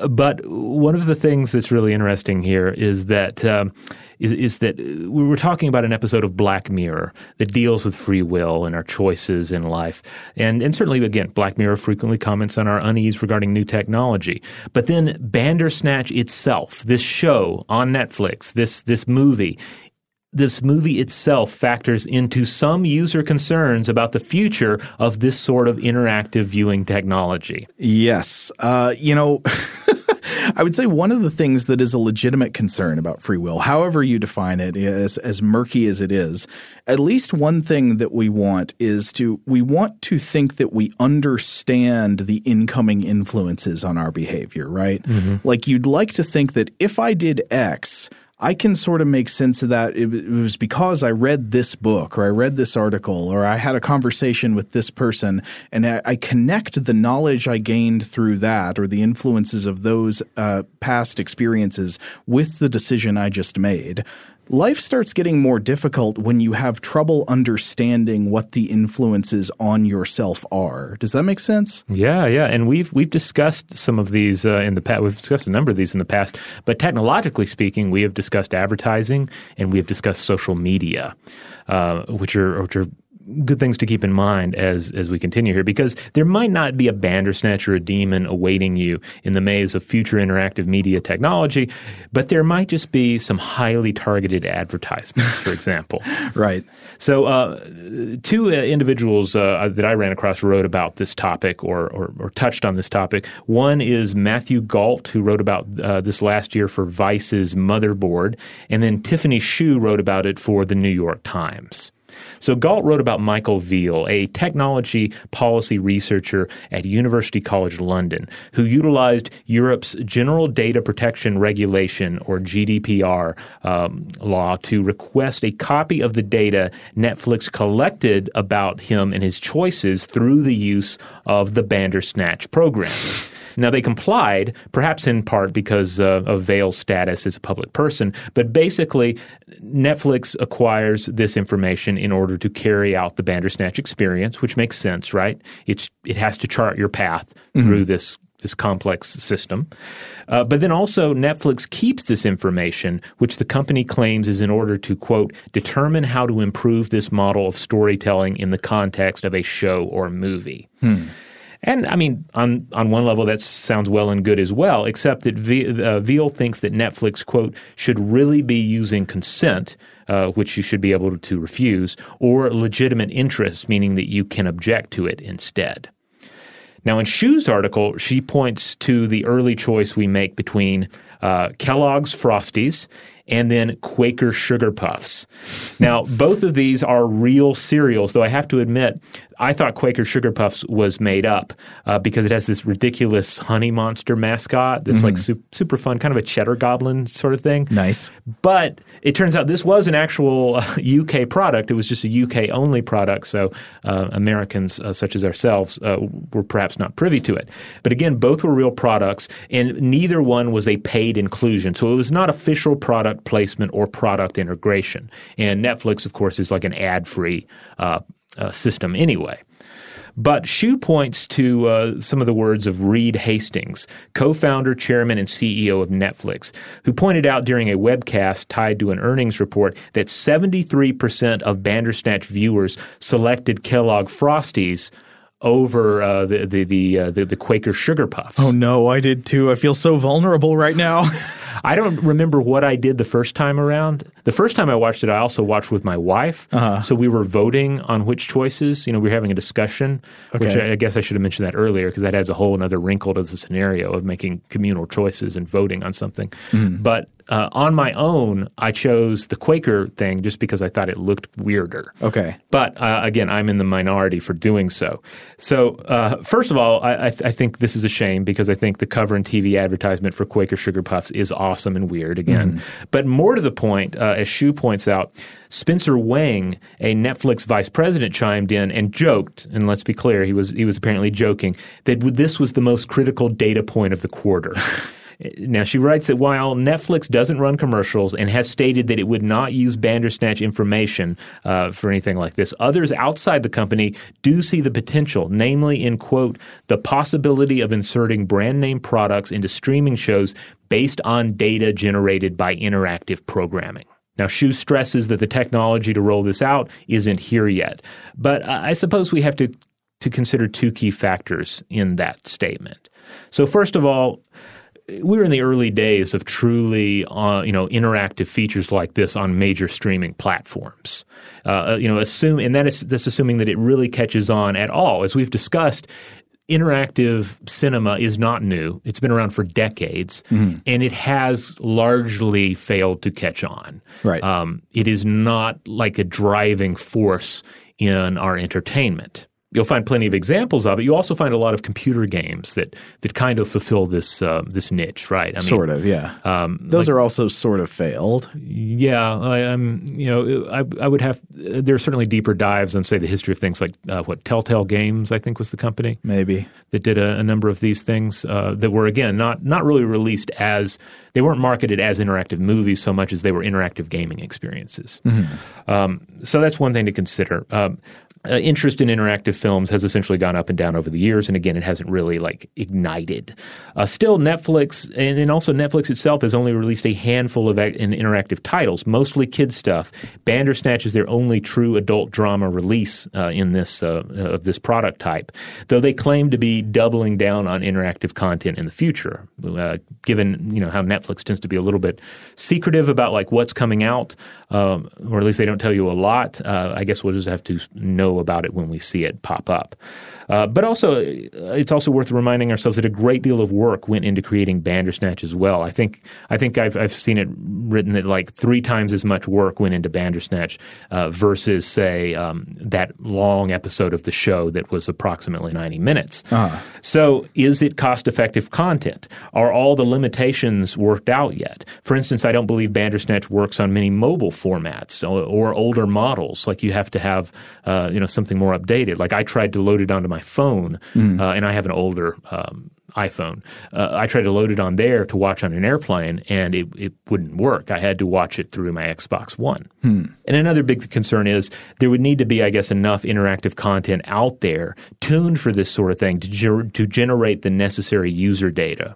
But one of the things that's really interesting here is that um, is, is that we were talking about an episode of Black Mirror that deals with free will and our choices in life, and and certainly again, Black Mirror frequently comments on our unease regarding new technology. But then Bandersnatch itself, this show on Netflix, this this movie, this movie itself factors into some user concerns about the future of this sort of interactive viewing technology. Yes. Uh, you know, I would say one of the things that is a legitimate concern about free will, however you define it, as, as murky as it is, at least one thing that we want is to, we want to think that we understand the incoming influences on our behavior, right? Mm-hmm. Like you'd like to think that if I did X, I can sort of make sense of that. It, was because I read this book or I read this article or I had a conversation with this person and I, I connect the knowledge I gained through that or the influences of those uh, past experiences with the decision I just made life starts getting more difficult when you have trouble understanding what the influences on yourself are. Does that make sense? Yeah, yeah, and we've we've discussed some of these uh, in the past. We've discussed a number of these in the past, but technologically speaking, we have discussed advertising and we have discussed social media, uh, which are which are good things to keep in mind as as we continue here because there might not be a bandersnatch or a demon awaiting you in the maze of future interactive media technology, but there might just be some highly targeted advertisements, for example. right. So, uh, two uh, individuals uh, that I ran across wrote about this topic or, or, or touched on this topic. One is Matthew Gault, who wrote about uh, this last year for Vice's Motherboard, and then Tiffany Hsu wrote about it for the New York Times. So Gault wrote about Michael Veale, a technology policy researcher at University College London, who utilized Europe's General Data Protection Regulation, or GDPR, um, law to request a copy of the data Netflix collected about him and his choices through the use of the Bandersnatch program. Now, they complied, perhaps in part because uh, of Veale's status as a public person, but basically, Netflix acquires this information in order to carry out the Bandersnatch experience, which makes sense, right? It's, it has to chart your path mm-hmm. through this this complex system. Uh, but then also, Netflix keeps this information, which the company claims is in order to, quote, determine how to improve this model of storytelling in the context of a show or movie. Hmm. And I mean, on on one level, that sounds well and good as well. Except that v, uh, Veale thinks that Netflix quote should really be using consent, uh, which you should be able to refuse, or legitimate interest, meaning that you can object to it instead. Now, in Hsu's article, she points to the early choice we make between uh, Kellogg's Frosties and then Quaker Sugar Puffs. Now, both of these are real cereals, though I have to admit, I thought Quaker Sugar Puffs was made up uh, because it has this ridiculous honey monster mascot that's mm-hmm. like su- super fun, kind of a cheddar goblin sort of thing. Nice. But it turns out this was an actual uh, UK product. It was just a UK only product, so uh, Americans uh, such as ourselves uh, were perhaps not privy to it. But again, both were real products, and neither one was a paid inclusion. So it was not official product placement or product integration. And Netflix, of course, is like an ad free uh, system anyway. But Hsu points to uh, some of the words of Reed Hastings, co founder, chairman, and CEO of Netflix, who pointed out during a webcast tied to an earnings report that 73% of Bandersnatch viewers selected Kellogg Frosties over uh, the the the, uh, the, the Quaker Sugar Puffs. Oh no, I did too. I feel so vulnerable right now. I don't remember what I did the first time around. The first time I watched it, I also watched with my wife. Uh-huh. So we were voting on which choices. You know, we were having a discussion, okay. which I, I, guess I should have mentioned that earlier because that adds a whole another wrinkle to the scenario of making communal choices and voting on something. Mm. But uh, on my own, I chose the Quaker thing just because I thought it looked weirder. Okay. But uh, again, I'm in the minority for doing so. So, uh, first of all, I, I, th- I, think this is a shame because I think the cover and TV advertisement for Quaker Sugar Puffs is awesome and weird again. Mm. But more to the point, uh, as Hsu points out, Spencer Wang, a Netflix vice president, chimed in and joked, and let's be clear, he was he was apparently joking that this was the most critical data point of the quarter. Now, she writes that while Netflix doesn't run commercials and has stated that it would not use Bandersnatch information uh, for anything like this, others outside the company do see the potential, namely in, quote, the possibility of inserting brand name products into streaming shows based on data generated by interactive programming. Now, Hsu stresses that the technology to roll this out isn't here yet. But I suppose we have to, to consider two key factors in that statement. So, first of all, we're in the early days of truly, uh, you know, interactive features like this on major streaming platforms. Uh, you know, assume, and that is that's assuming that it really catches on at all. As we've discussed, interactive cinema is not new. It's been around for decades, mm-hmm. and it has largely failed to catch on. Right. Um, it is not like a driving force in our entertainment you'll find plenty of examples of it. You also find a lot of computer games that that kind of fulfill this uh, this niche, right? I mean, sort of, yeah. Um, Those like, are also sort of failed. Yeah, I, am. You know, I, I would have. There are certainly deeper dives on, say, the history of things like uh, what Telltale Games, I think, was the company maybe that did a, a number of these things uh, that were again not not really released as they weren't marketed as interactive movies so much as they were interactive gaming experiences. Mm-hmm. Um, so that's one thing to consider. Um, uh, interest in interactive films has essentially gone up and down over the years, and again, it hasn't really like ignited. Uh, still, Netflix and, and, also Netflix itself has only released a handful of ac- interactive titles, mostly kids stuff. Bandersnatch is their only true adult drama release uh, in this uh, of this product type, though they claim to be doubling down on interactive content in the future. Uh, given you know how Netflix tends to be a little bit secretive about like what's coming out, um, or at least they don't tell you a lot. Uh, I guess we'll just have to know about it when we see it pop up. Uh, but also, it's also worth reminding ourselves that a great deal of work went into creating Bandersnatch as well. I think I think I've, I've seen it written that like three times as much work went into Bandersnatch uh, versus say um, that long episode of the show that was approximately ninety minutes. Uh-huh. So, is it cost-effective content? Are all the limitations worked out yet? For instance, I don't believe Bandersnatch works on many mobile formats or, or older models. Like you have to have uh, you know something more updated. Like I tried to load it onto my phone, mm. uh, and I have an older um, iPhone. Uh, I tried to load it on there to watch on an airplane, and it, it wouldn't work. I had to watch it through my Xbox One. Hmm. And another big concern is there would need to be, I guess, enough interactive content out there tuned for this sort of thing to, ger- to generate the necessary user data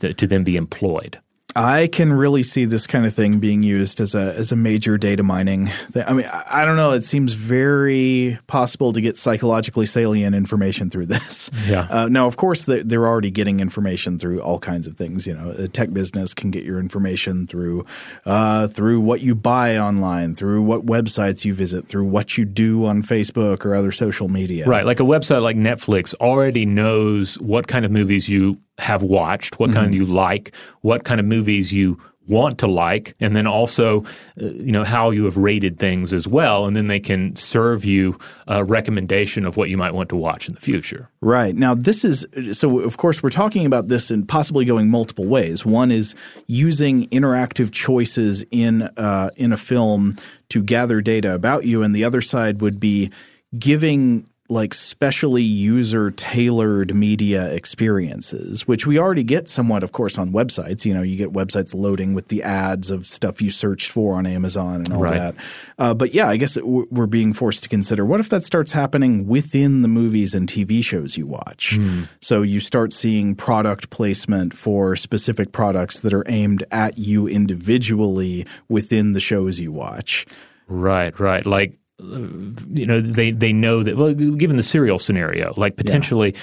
th- to then be employed. I can really see this kind of thing being used as a as a major data mining. I mean, I don't know. It seems very possible to get psychologically salient information through this. Yeah. Uh, now, of course, they're already getting information through all kinds of things. You know, a tech business can get your information through uh, through what you buy online, through what websites you visit, through what you do on Facebook or other social media. Right. Like a website like Netflix already knows what kind of movies you have watched, what mm-hmm. kind you like, what kind of movies you want to like, and then also, uh, you know, how you have rated things as well, and then they can serve you a recommendation of what you might want to watch in the future. Right now, this is so. Of course, we're talking about this and possibly going multiple ways. One is using interactive choices in uh, in a film to gather data about you, and the other side would be giving like specially user tailored media experiences, which we already get somewhat, of course, on websites. You know, you get websites loading with the ads of stuff you searched for on Amazon and all right. that. Uh, but yeah, I guess we're being forced to consider what if that starts happening within the movies and TV shows you watch? Mm. So you start seeing product placement for specific products that are aimed at you individually within the shows you watch. Right, right. Like you know they they know that well given the serial scenario like potentially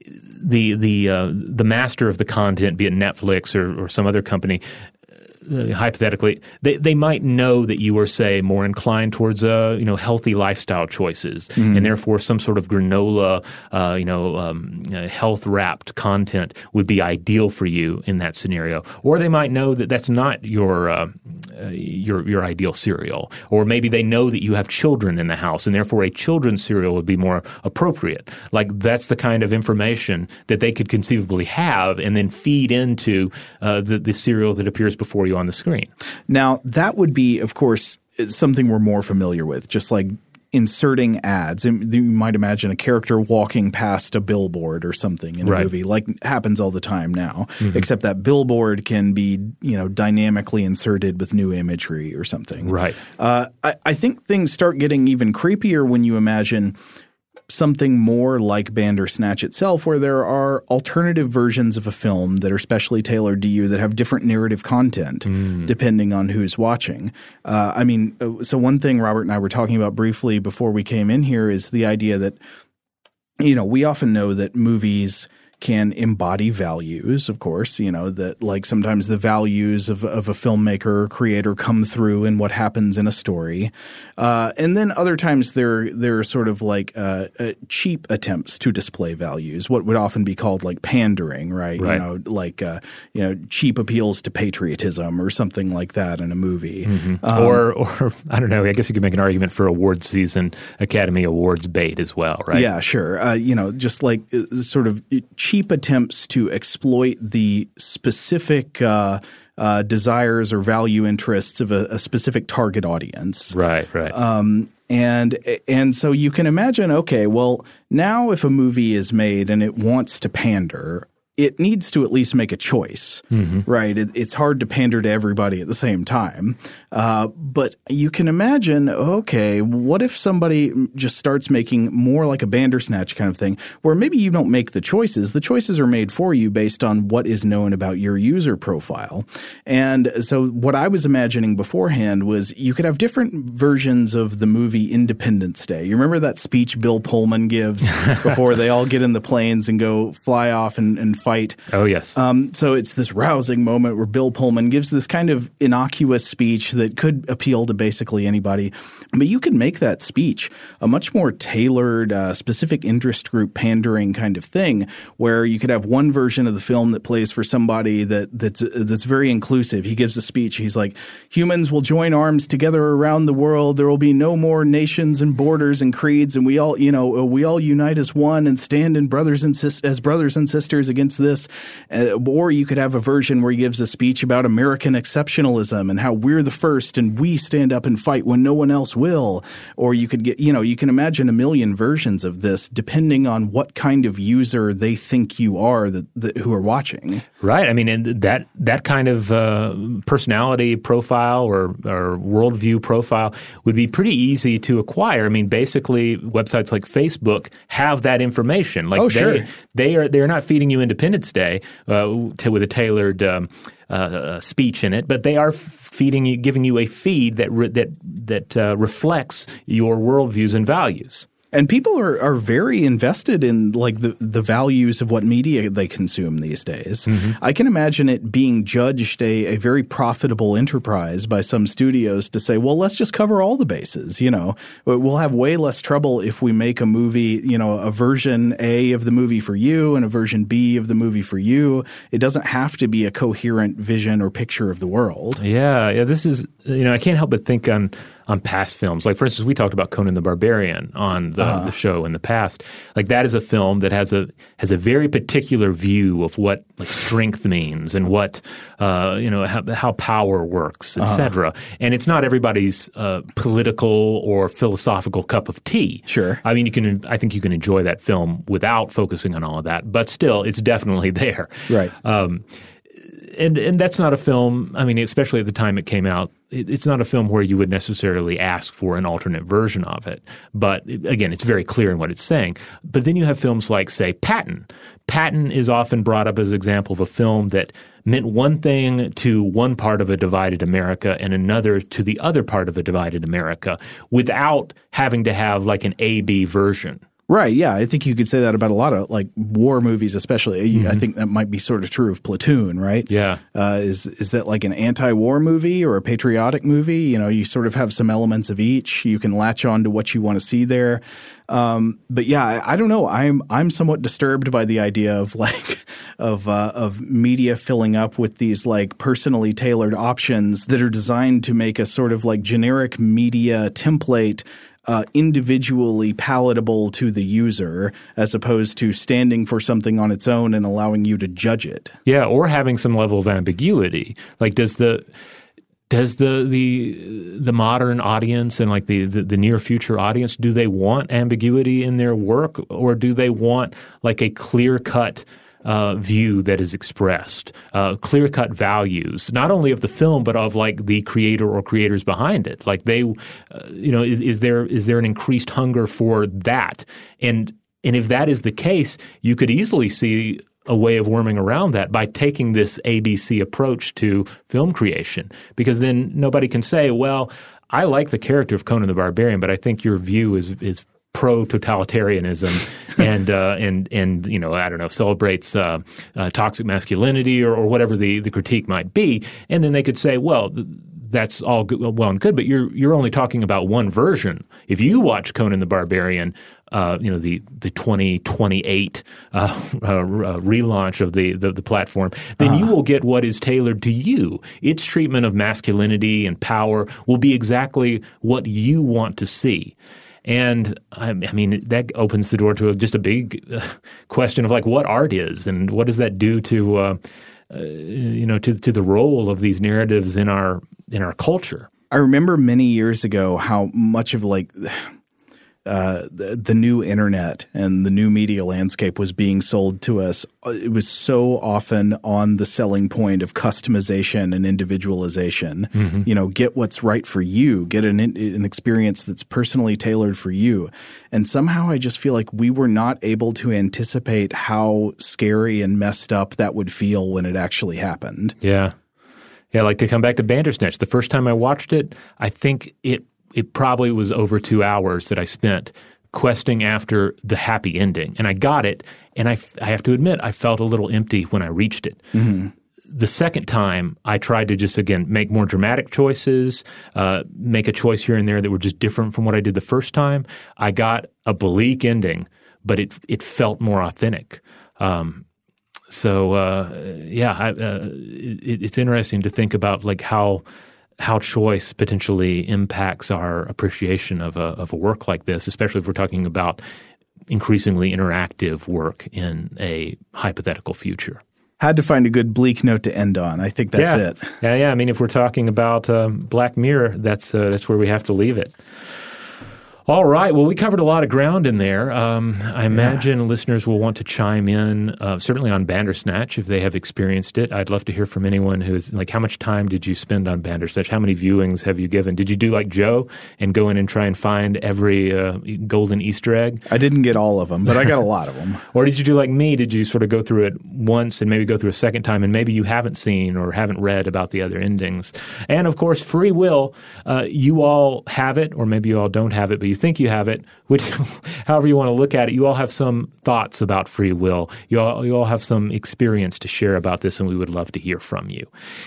yeah. the the uh, the master of the content be it Netflix or, or some other company uh, hypothetically, they, they might know that you are, say, more inclined towards uh, you know healthy lifestyle choices, mm. and therefore some sort of granola, uh, you know, um, uh, health wrapped content would be ideal for you in that scenario. Or they might know that that's not your uh, your your ideal cereal, or maybe they know that you have children in the house, and therefore a children's cereal would be more appropriate. Like that's the kind of information that they could conceivably have, and then feed into the the cereal that appears before you on the screen. Now, that would be, of course, something we're more familiar with, just like inserting ads. You might imagine a character walking past a billboard or something in a right. movie, like happens all the time now. Mm-hmm. Except that billboard can be, you know, dynamically inserted with new imagery or something. Right. Uh, I, I think things start getting even creepier when you imagine something more like Bandersnatch itself, where there are alternative versions of a film that are specially tailored to you that have different narrative content mm. depending on who's watching. Uh, I mean, uh, so one thing Robert and I were talking about briefly before we came in here is the idea that, you know, we often know that movies – can embody values, of course, you know, that like sometimes the values of, of a filmmaker or creator come through in what happens in a story. Uh, and then other times they're, they're sort of like uh, uh, cheap attempts to display values, what would often be called like pandering, right? right. You know, like, uh, you know, cheap appeals to patriotism or something like that in a movie. Mm-hmm. Um, or, or, I don't know, I guess you could make an argument for award season Academy Awards bait as well, right? Yeah, sure. Uh, you know, just like uh, sort of cheap cheap attempts to exploit the specific uh, uh, desires or value interests of a, a, specific target audience. Right, right. Um, and and so you can imagine, okay, well, now if a movie is made and it wants to pander, it needs to at least make a choice, mm-hmm. right? It, it's hard to pander to everybody at the same time. Uh, but you can imagine, okay, what if somebody just starts making more like a Bandersnatch kind of thing, where maybe you don't make the choices. The choices are made for you based on what is known about your user profile. And so what I was imagining beforehand was you could have different versions of the movie Independence Day. You remember that speech Bill Pullman gives before they all get in the planes and go fly off and, and fight? Oh, yes. Um, so it's this rousing moment where Bill Pullman gives this kind of innocuous speech that could appeal to basically anybody. But you can make that speech a much more tailored, uh, specific interest group pandering kind of thing, where you could have one version of the film that plays for somebody that that's that's very inclusive. He gives a speech. He's like, "Humans will join arms together around the world. There will be no more nations and borders and creeds, and we all, you know, we all unite as one and stand in brothers and sis- as brothers and sisters against this." Uh, or you could have a version where he gives a speech about American exceptionalism and how we're the first and we stand up and fight when no one else will. Or you could get, you know, you can imagine a million versions of this depending on what kind of user they think you are that, that who are watching. Right. I mean, and that that kind of uh, personality profile or or worldview profile would be pretty easy to acquire. I mean, basically, websites like Facebook have that information. Like oh, they, sure. they are they're not feeding you Independence Day uh, to, with a tailored. Um, uh, speech in it, but they are feeding you, giving you a feed that re- that that uh, reflects your worldviews and values. And people are, are very invested in like the, the values of what media they consume these days. Mm-hmm. I can imagine it being judged a, a very profitable enterprise by some studios to say, well, let's just cover all the bases. You know, we'll have way less trouble if we make a movie, you know, a version A of the movie for you and a version B of the movie for you. It doesn't have to be a coherent vision or picture of the world. Yeah. Yeah. This is, you know, I can't help but think on, on past films. Like for instance, we talked about Conan the Barbarian on the, uh the, show in the past. Like that is a film that has a has a very particular view of what like strength means and what uh, you know how, how, power works, etc. uh And it's not everybody's uh, political or philosophical cup of tea. Sure. I mean, you can. I think you can enjoy that film without focusing on all of that, but still, it's definitely there. Right. Um, and and that's not a film. I mean, especially at the time it came out, it, it's not a film where you would necessarily ask for an alternate version of it. But again, it's very clear in what it's saying. But then you have films like, say, Patton. Patton is often brought up as an example of a film that meant one thing to one part of a divided America and another to the other part of a divided America without having to have like an A B version. Right. Yeah. I think you could say that about a lot of like war movies, especially. Mm-hmm. I think that might be sort of true of Platoon, right? Yeah. Uh, is is that like an anti-war movie or a patriotic movie? You know, you sort of have some elements of each. You can latch on to what you want to see there. Um, but yeah, I, I, don't know. I'm I'm somewhat disturbed by the idea of like of uh, of media filling up with these like personally tailored options that are designed to make a sort of like generic media template uh, individually palatable to the user as opposed to standing for something on its own and allowing you to judge it. Yeah, or having some level of ambiguity. Like, does the does the the the modern audience and like the, the, the near future audience do they want ambiguity in their work or do they want like a clear cut uh, view that is expressed, uh, clear cut values, not only of the film but of like the creator or creators behind it. Like they, uh, you know, is, is, there is there an increased hunger for that? And and if that is the case, you could easily see a way of worming around that by taking this ABC approach to film creation, because then nobody can say, well. I like the character of Conan the Barbarian, but I think your view is is pro totalitarianism and uh, and and you know I don't know celebrates uh, uh, toxic masculinity or, or whatever the the critique might be, and then they could say, well. that's all good, well and good, but you're you're only talking about one version. If you watch Conan the Barbarian, uh, you know the the 2028 uh, uh, relaunch of the, the, the platform, then you uh-huh. will get what is tailored to you. Its treatment of masculinity and power will be exactly what you want to see. And I, mean, that opens the door to just a big uh, question of like what art is and what does that do to, uh, uh, you know, to, to the role of these narratives in our in our culture. I remember many years ago how much of like uh, the, the, new internet and the new media landscape was being sold to us, uh, it was so often on the selling point of customization and individualization. Mm-hmm. You know, get what's right for you, get an, an experience that's personally tailored for you. And somehow I just feel like we were not able to anticipate how scary and messed up that would feel when it actually happened. Yeah. Yeah, like to come back to Bandersnatch. The first time I watched it, I think it it probably was over two hours that I spent questing after the happy ending. And I got it. And I, I have to admit, I felt a little empty when I reached it. Mm-hmm. The second time, I tried to just, again, make more dramatic choices, uh, make a choice here and there that were just different from what I did the first time. I got a bleak ending, but it, it felt more authentic. Um, so, uh, yeah, I, uh, it, it's interesting to think about like how – how choice potentially impacts our appreciation of a, of a work like this, especially if we're talking about increasingly interactive work in a hypothetical future. Had to find a good bleak note to end on. I think that's yeah. it. Yeah, yeah. I mean, if we're talking about um, Black Mirror, that's uh, that's where we have to leave it. All right. Well, we covered a lot of ground in there. Um, I imagine yeah. listeners will want to chime in, uh, certainly on Bandersnatch if they have experienced it. I'd love to hear from anyone who's like, how much time did you spend on Bandersnatch? How many viewings have you given? Did you do like Joe and go in and try and find every uh, golden Easter egg? I didn't get all of them, but I got a lot of them. or did you do like me? Did you sort of go through it once and maybe go through a second time and maybe you haven't seen or haven't read about the other endings? And of course, free will. Uh, you all have it, or maybe you all don't have it, but you think you have it, which, however you want to look at it, you all have some thoughts about free will. You all, you all have some experience to share about this, and we would love to hear from you.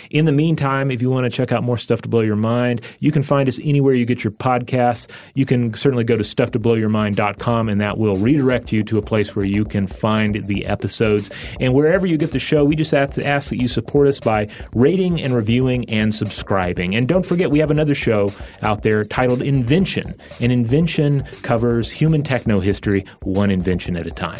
In the meantime, if you want to check out more stuff to blow your mind, you can find us anywhere you get your podcasts. You can certainly go to stufftoblowyourmind.com, and that will redirect you to a place where you can find the episodes. And wherever you get the show, we just have to ask that you support us by rating and reviewing and subscribing. And don't forget, we have another show out there titled Invention. And Invention covers human techno history, one invention at a time.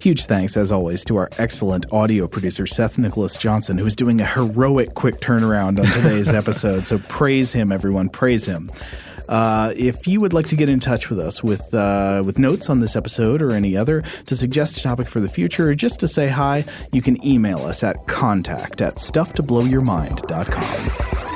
Huge thanks, as always, to our excellent audio producer, Seth Nicholas Johnson, who is doing a heroic quick turnaround on today's episode. So praise him, everyone. Praise him. Uh, if you would like to get in touch with us with uh, with notes on this episode or any other, to suggest a topic for the future, or just to say hi, you can email us at contact at stufftoblowyourmind.com.